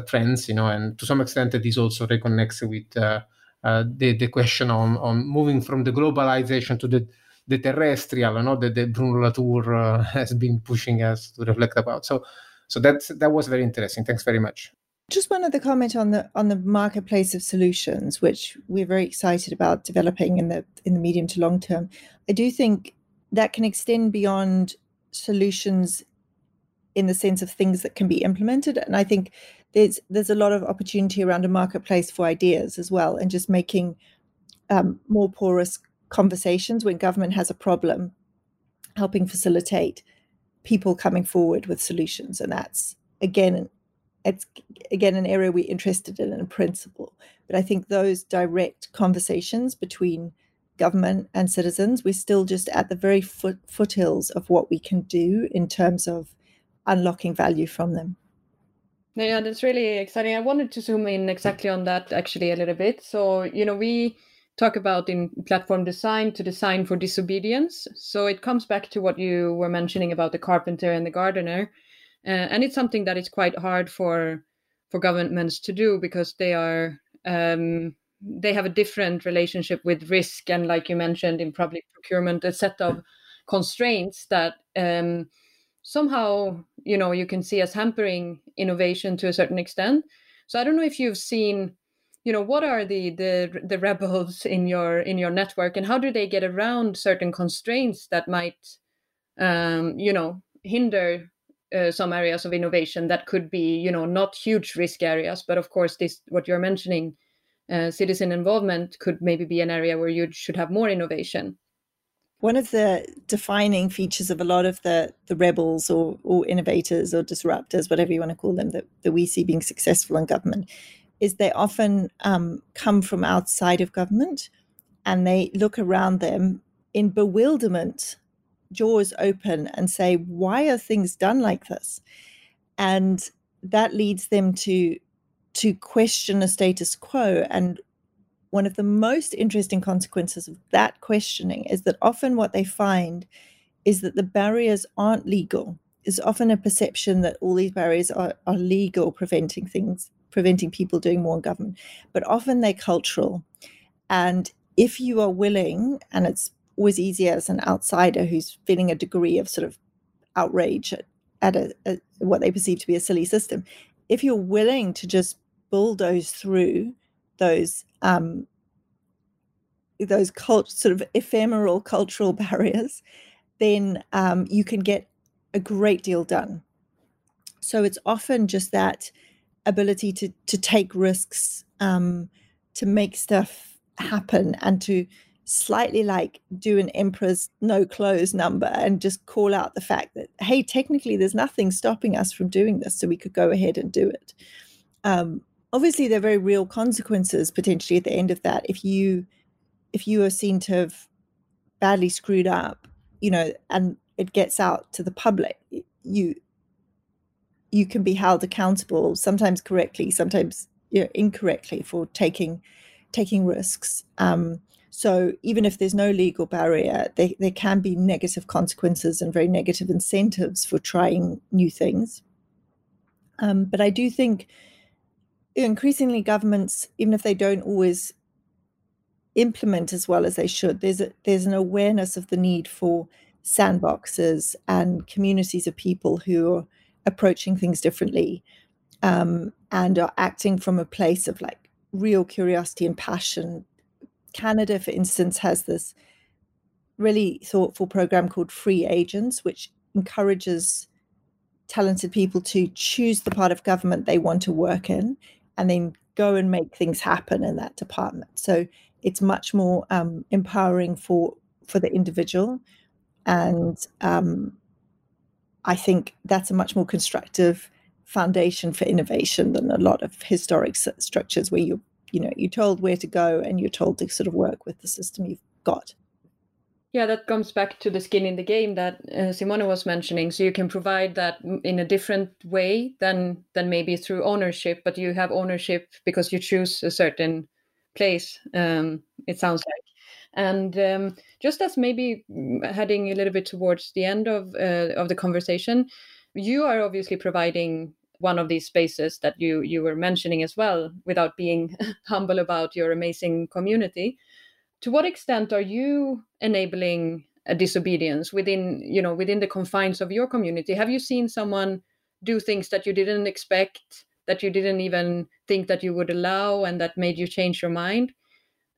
trends, you know, and to some extent this also reconnects with uh, uh, the the question on on moving from the globalization to the the terrestrial, you know, that the Bruno Latour uh, [LAUGHS] has been pushing us to reflect about. So, so that that was very interesting. Thanks very much. Just one other comment on the on the marketplace of solutions, which we're very excited about developing in the in the medium to long term. I do think that can extend beyond solutions in the sense of things that can be implemented, and I think there's there's a lot of opportunity around a marketplace for ideas as well, and just making um, more porous conversations when government has a problem, helping facilitate people coming forward with solutions, and that's again it's again an area we're interested in in principle. But I think those direct conversations between government and citizens, we're still just at the very foot, foothills of what we can do in terms of unlocking value from them. Yeah, that's really exciting. I wanted to zoom in exactly on that actually a little bit. So, you know, we talk about in platform design to design for disobedience. So it comes back to what you were mentioning about the carpenter and the gardener. Uh, and it's something that is quite hard for for governments to do because they are um, they have a different relationship with risk and like you mentioned in public procurement a set of constraints that um, somehow you know you can see as hampering innovation to a certain extent. So i don't know if you've seen you know what are the the the rebels in your in your network and how do they get around certain constraints that might um, you know hinder uh, some areas of innovation that could be you know not huge risk areas but of course this what you're mentioning uh, citizen involvement could maybe be an area where you should have more innovation one of the defining features of a lot of the the rebels or, or innovators or disruptors, whatever you want to call them, that, that we see being successful in government, is they often um, come from outside of government and they look around them in bewilderment jaws open and say, why are things done like this? And that leads them to to question a status quo. And one of the most interesting consequences of that questioning is that often what they find is that the barriers aren't legal. There's often a perception that all these barriers are, are legal, preventing things, preventing people doing more in government, but often they're cultural. And if you are willing, and it's always easier as an outsider who's feeling a degree of sort of outrage at, at a, a, what they perceive to be a silly system, if you're willing to just bulldoze through those um, those cult, sort of ephemeral [LAUGHS] cultural barriers, then um, you can get a great deal done. So it's often just that ability to to take risks, um, to make stuff happen, and to slightly like do an emperor's no clothes number and just call out the fact that hey, technically there's nothing stopping us from doing this, so we could go ahead and do it. Um, obviously, there are very real consequences potentially at the end of that if you if you are seen to have badly screwed up, you know, and it gets out to the public, you you can be held accountable, sometimes correctly, sometimes you know, incorrectly for taking taking risks. Um, so even if there's no legal barrier, they, there can be negative consequences and very negative incentives for trying new things. Um, but I do think increasingly governments, even if they don't always implement as well as they should, there's a, there's an awareness of the need for sandboxes and communities of people who are approaching things differently um, and are acting from a place of like real curiosity and passion. Canada, for instance, has this really thoughtful program called Free Agents, which encourages talented people to choose the part of government they want to work in and then go and make things happen in that department. So it's much more um, empowering for for the individual and um, I think that's a much more constructive foundation for innovation than a lot of historic structures where you you know you're told where to go and you're told to sort of work with the system you've got. Yeah, that comes back to the skin in the game that uh, Simone was mentioning. So you can provide that in a different way than than maybe through ownership, but you have ownership because you choose a certain place. Um, it sounds like. And um, just as maybe heading a little bit towards the end of uh, of the conversation, you are obviously providing one of these spaces that you you were mentioning as well, without being [LAUGHS] humble about your amazing community. To what extent are you enabling a disobedience within you know within the confines of your community? Have you seen someone do things that you didn't expect? that you didn't even think that you would allow and that made you change your mind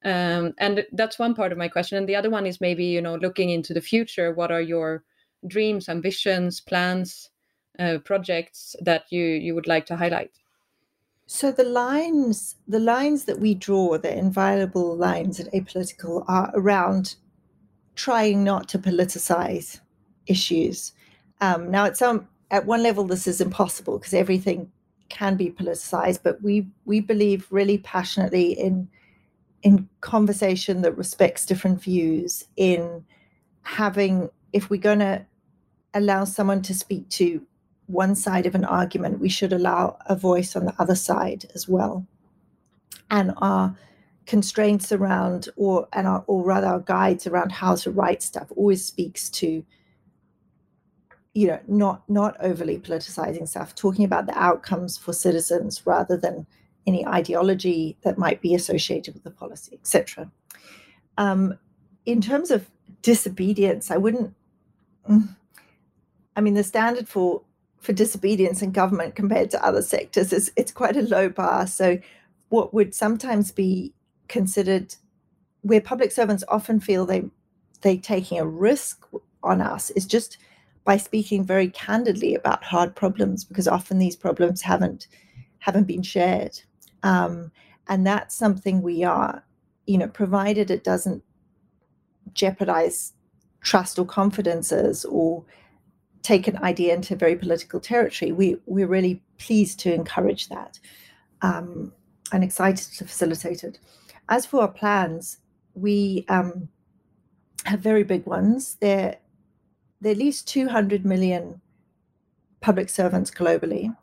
um, and that's one part of my question and the other one is maybe you know looking into the future what are your dreams ambitions plans uh, projects that you you would like to highlight so the lines the lines that we draw the inviolable lines at apolitical are around trying not to politicize issues. Um, now at some at one level this is impossible because everything can be politicized but we we believe really passionately in in conversation that respects different views, in having, if we're going to allow someone to speak to one side of an argument, we should allow a voice on the other side as well. And our constraints around, or and our, or rather our guides around how to write stuff, always speaks to, you know, not not overly politicizing stuff, talking about the outcomes for citizens rather than any ideology that might be associated with the policy, etc. Um, in terms of disobedience, I wouldn't. Mm, I mean, the standard for for disobedience in government compared to other sectors is it's quite a low bar. So, what would sometimes be considered, where public servants often feel they they taking a risk on us, is just by speaking very candidly about hard problems, because often these problems haven't haven't been shared. Um, and that's something we are, you know, provided it doesn't jeopardize trust or confidences or take an idea into very political territory, we, we're really pleased to encourage that um, and excited to facilitate it. As for our plans, we um, have very big ones. They're there are at least 200 million public servants globally.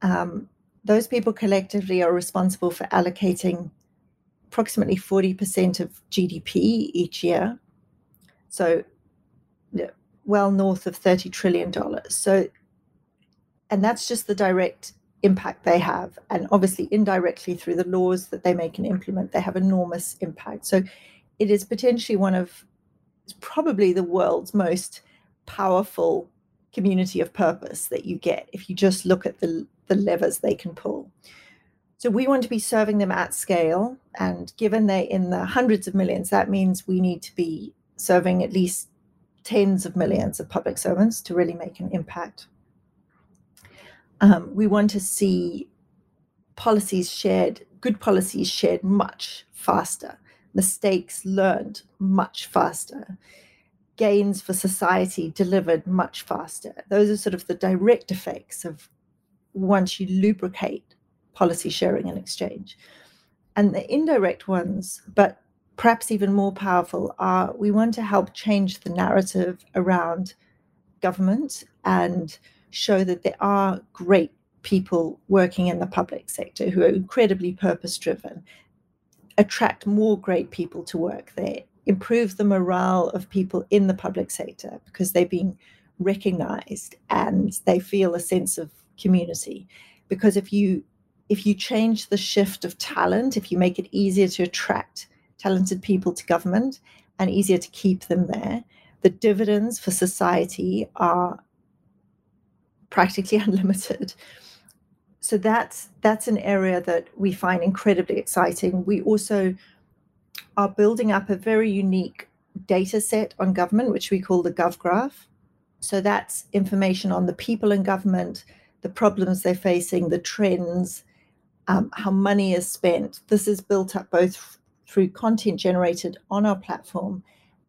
Um, those people collectively are responsible for allocating approximately 40% of GDP each year. So, well north of $30 trillion. So, and that's just the direct impact they have. And obviously, indirectly through the laws that they make and implement, they have enormous impact. So, it is potentially one of, probably the world's most powerful community of purpose that you get if you just look at the, the levers they can pull. So we want to be serving them at scale. And given they're in the hundreds of millions, that means we need to be serving at least tens of millions of public servants to really make an impact. Um, we want to see policies shared, good policies shared much faster, mistakes learned much faster, gains for society delivered much faster. Those are sort of the direct effects of once you lubricate policy sharing and exchange. And the indirect ones, but perhaps even more powerful, are we want to help change the narrative around government and show that there are great people working in the public sector who are incredibly purpose driven, attract more great people to work there, improve the morale of people in the public sector because they're being recognized and they feel a sense of community. Because if you if you change the shift of talent, if you make it easier to attract talented people to government and easier to keep them there, the dividends for society are practically [LAUGHS] unlimited. So that's that's an area that we find incredibly exciting. We also are building up a very unique data set on government, which we call the GovGraph. So that's information on the people in government, the problems they're facing, the trends, um, how money is spent. This is built up both through content generated on our platform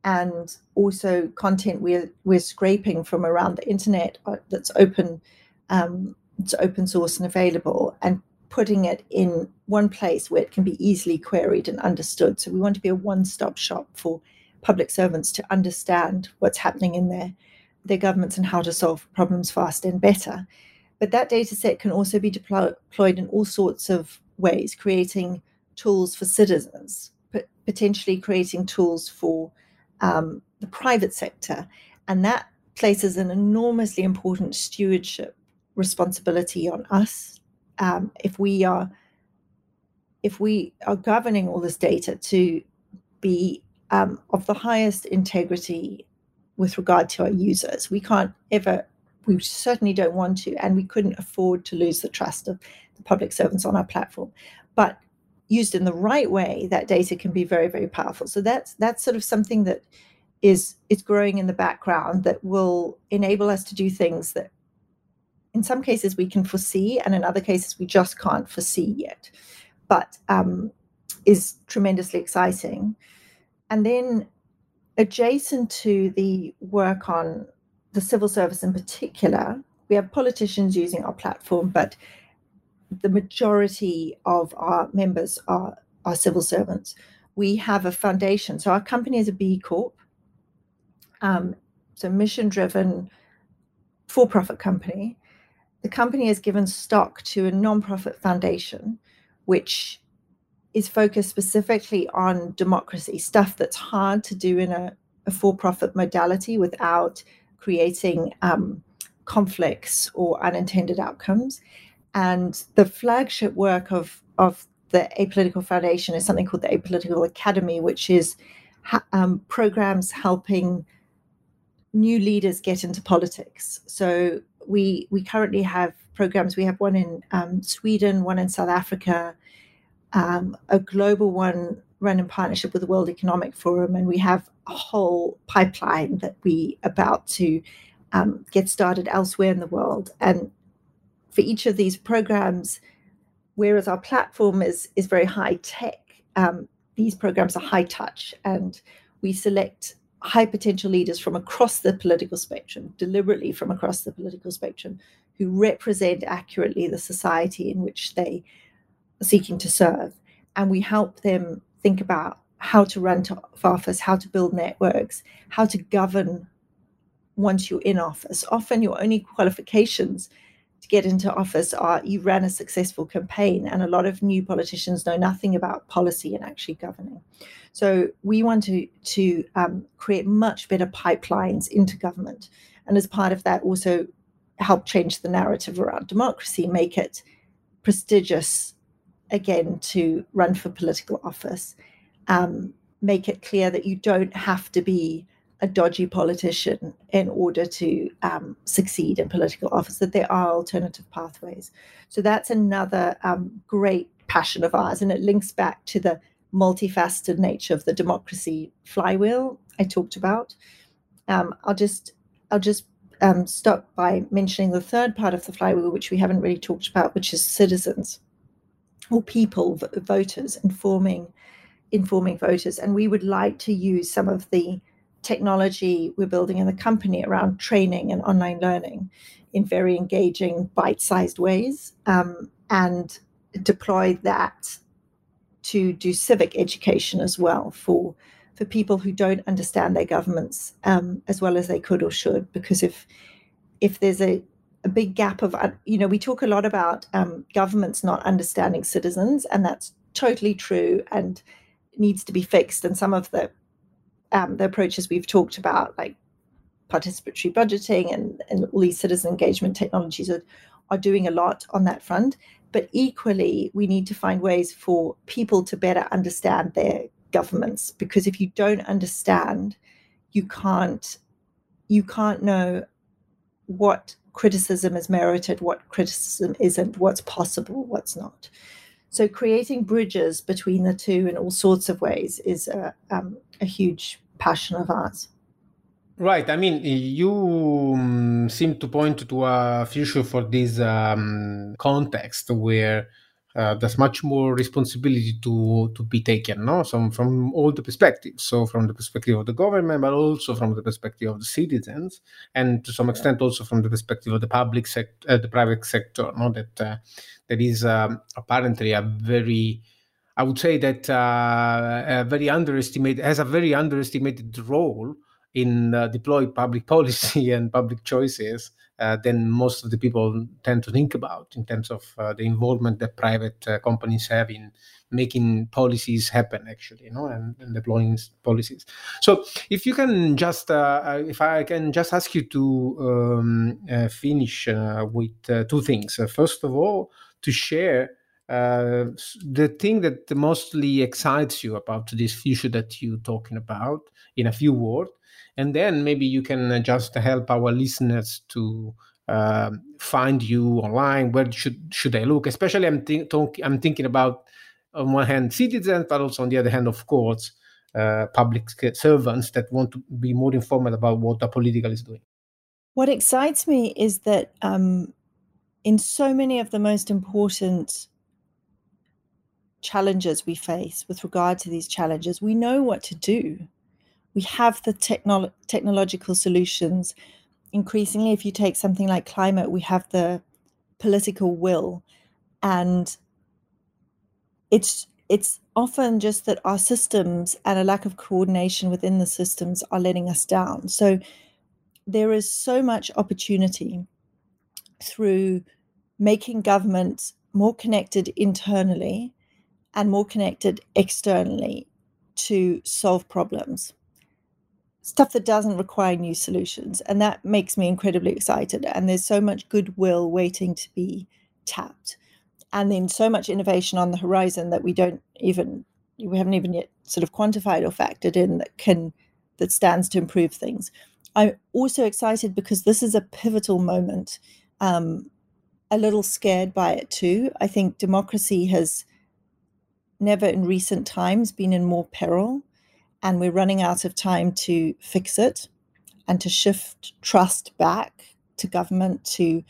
and also content we're we're scraping from around the internet uh, that's open um, it's open source and available and putting it in one place where it can be easily queried and understood. So we want to be a one-stop shop for public servants to understand what's happening in their their governments and how to solve problems faster and better. But that data set can also be deployed in all sorts of ways, creating tools for citizens, potentially creating tools for um, the private sector. And that places an enormously important stewardship responsibility on us um, if we are if we are governing all this data to be um, of the highest integrity with regard to our users. We can't ever, we certainly don't want to, and we couldn't afford to lose the trust of the public servants on our platform. But used in the right way, that data can be very, very powerful. So that's that's sort of something that is is growing in the background that will enable us to do things that in some cases we can foresee, and in other cases we just can't foresee yet, but um, is tremendously exciting. And then, adjacent to the work on the civil service in particular, we have politicians using our platform, but the majority of our members are, are civil servants. We have a foundation. So our company is a B Corp. Um, so mission driven for profit company the company has given stock to a nonprofit foundation, which is focused specifically on democracy, stuff that's hard to do in a, a for profit modality without creating um, conflicts or unintended outcomes. And the flagship work of, of the Apolitical Foundation is something called the Apolitical Academy, which is um, programs helping new leaders get into politics. So we we currently have programs. We have one in um, Sweden, one in South Africa, um, a global one run in partnership with the World Economic Forum, and we have a whole pipeline that we about to um, get started elsewhere in the world. And for each of these programs, whereas our platform is is very high tech, um, these programs are high touch, and we select high potential leaders from across the political spectrum, deliberately from across the political spectrum, who represent accurately the society in which they are seeking to serve. And we help them think about how to run to office, how to build networks, how to govern once you're in office. Often your only qualifications to get into office are you ran a successful campaign, and a lot of new politicians know nothing about policy and actually governing. So we want to to um, create much better pipelines into government, and as part of that, also help change the narrative around democracy, make it prestigious again to run for political office, um, make it clear that you don't have to be a dodgy politician in order to um, succeed in political office, that there are alternative pathways. So that's another um, great passion of ours, and it links back to the multifaceted nature of the democracy flywheel I talked about. Um, I'll just I'll just um, stop by mentioning the third part of the flywheel, which we haven't really talked about, which is citizens or people, voters, informing informing voters, and we would like to use some of the technology we're building in the company around training and online learning in very engaging, bite sized ways um, and deploy that to do civic education as well for for people who don't understand their governments um, as well as they could or should because if if there's a, a big gap of uh, you know we talk a lot about um, governments not understanding citizens and that's totally true and needs to be fixed and some of the um, the approaches we've talked about, like participatory budgeting and, and all these citizen engagement technologies, are, are doing a lot on that front. But equally, we need to find ways for people to better understand their governments because if you don't understand, you can't you can't know what criticism is merited, what criticism isn't, what's possible, what's not. So creating bridges between the two in all sorts of ways is a, um, a huge passion of ours. Right. I mean, you um, seem to point to a future for this um, context where uh, there's much more responsibility to to be taken, no? So from all the perspectives. So from the perspective of the government, but also from the perspective of the citizens, and to some extent also from the perspective of the public sector, uh, the private sector. No, that uh, that is um, apparently a very I would say that uh, very underestimated has a very underestimated role in uh, deploy public [LAUGHS] policy and public choices uh, than most of the people tend to think about in terms of uh, the involvement that private uh, companies have in making policies happen actually you know and, and deploying policies. So if you can just uh, uh, if i can just ask you to um, finish with two things. First of all to share uh, the thing that mostly excites you about this future that you're talking about in a few words and then maybe you can just help our listeners to uh, find you online where should should they look? Especially i'm, think, talk, I'm thinking about on one hand citizens but also on the other hand of course uh, public servants that want to be more informed about what the political is doing. What excites me is that um, in so many of the most important challenges we face with regard to these challenges, we know what to do. We have the technolo- technological solutions. Increasingly, if you take something like climate, we have the political will. And it's it's often just that our systems and a lack of coordination within the systems are letting us down. So there is so much opportunity through making government more connected internally and more connected externally to solve problems. Stuff that doesn't require new solutions. And that makes me incredibly excited. And there's so much goodwill waiting to be tapped. And then so much innovation on the horizon that we don't even, we haven't even yet sort of quantified or factored in that can, that stands to improve things. I'm also excited because this is a pivotal moment. Um, a little scared by it too. I think democracy has never in recent times been in more peril, and we're running out of time to fix it and to shift trust back to government to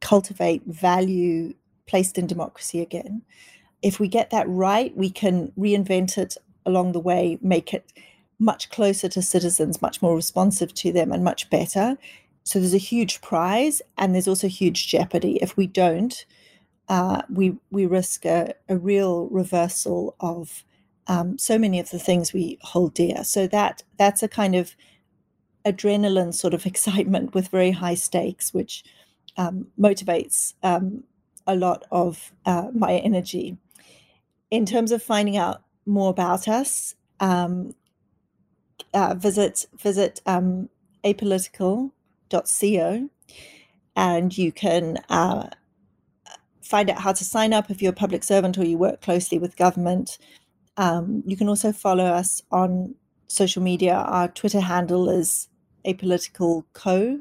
cultivate value placed in democracy again. If we get that right, we can reinvent it along the way, make it much closer to citizens, much more responsive to them, and much better. So there's a huge prize, and there's also huge jeopardy if we don't uh, we we risk a, a real reversal of um, so many of the things we hold dear. So that that's a kind of adrenaline sort of [LAUGHS] excitement with very high stakes, which um, motivates um, a lot of uh, my energy. In terms of finding out more about us, um, uh, visit visit um, apolitical.co and you can uh, find out how to sign up if you're a public servant or you work closely with government. Um, you can also follow us on social media. Our Twitter handle is apolitical co,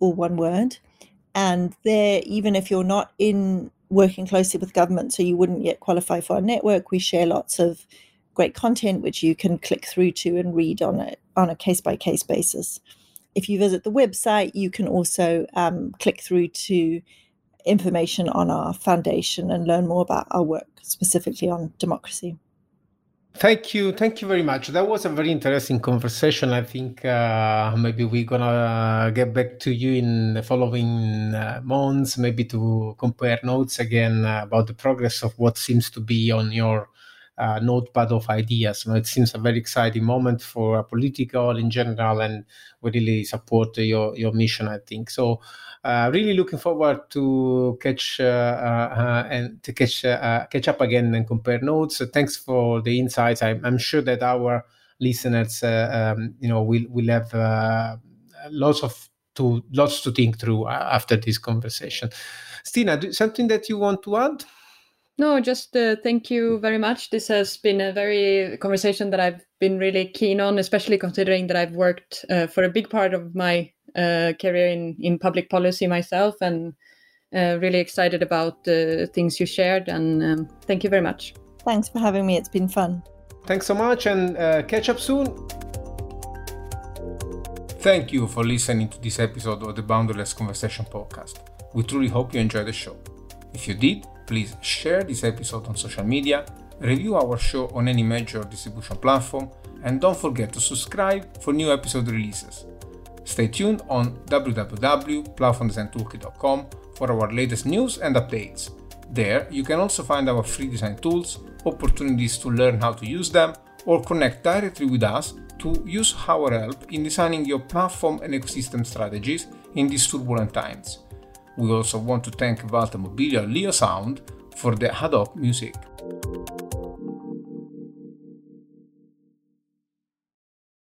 or one word. And there, even if you're not in working closely with government, so you wouldn't yet qualify for our network, we share lots of great content which you can click through to and read on a on a case by case basis if you visit the website, you can also um, click through to information on our foundation and learn more about our work, specifically on democracy. Thank you. Thank you very much. That was a very interesting conversation. I think uh, maybe we're going to get back to you in the following uh, months, maybe to compare notes again uh, about the progress of what seems to be on your uh, notepad of ideas. it seems a very exciting moment for Apolitical in general, and we really support your your mission. I think so. Uh, really looking forward to catch uh, uh and to catch uh, catch up again and compare notes. thanks for the insights. I'm, I'm sure that our listeners, uh, um, you know, will will have lots of to lots to think through after this conversation. Stina, do, something that you want to add? No, just uh, thank you very much. This has been a very conversation that I've been really keen on, especially considering that I've worked uh, for a big part of my uh, career in, in public policy myself and uh, really excited about the things you shared. And um, thank you very much. Thanks for having me. It's been fun. Thanks so much and uh, catch up soon. Thank you for listening to this episode of the Boundless Conversation podcast. We truly hope you enjoyed the show. If you did, Please share this episode on social media, review our show on any major distribution platform, and don't forget to subscribe for new episode releases. Stay tuned on www.platformdesigntoolkit.com for our latest news and updates. There, you can also find our free design tools, opportunities to learn how to use them, or connect directly with us to use our help in designing your platform and ecosystem strategies in these turbulent times. We also want to thank Walter Mobilia Leo Sound for the ad hoc music.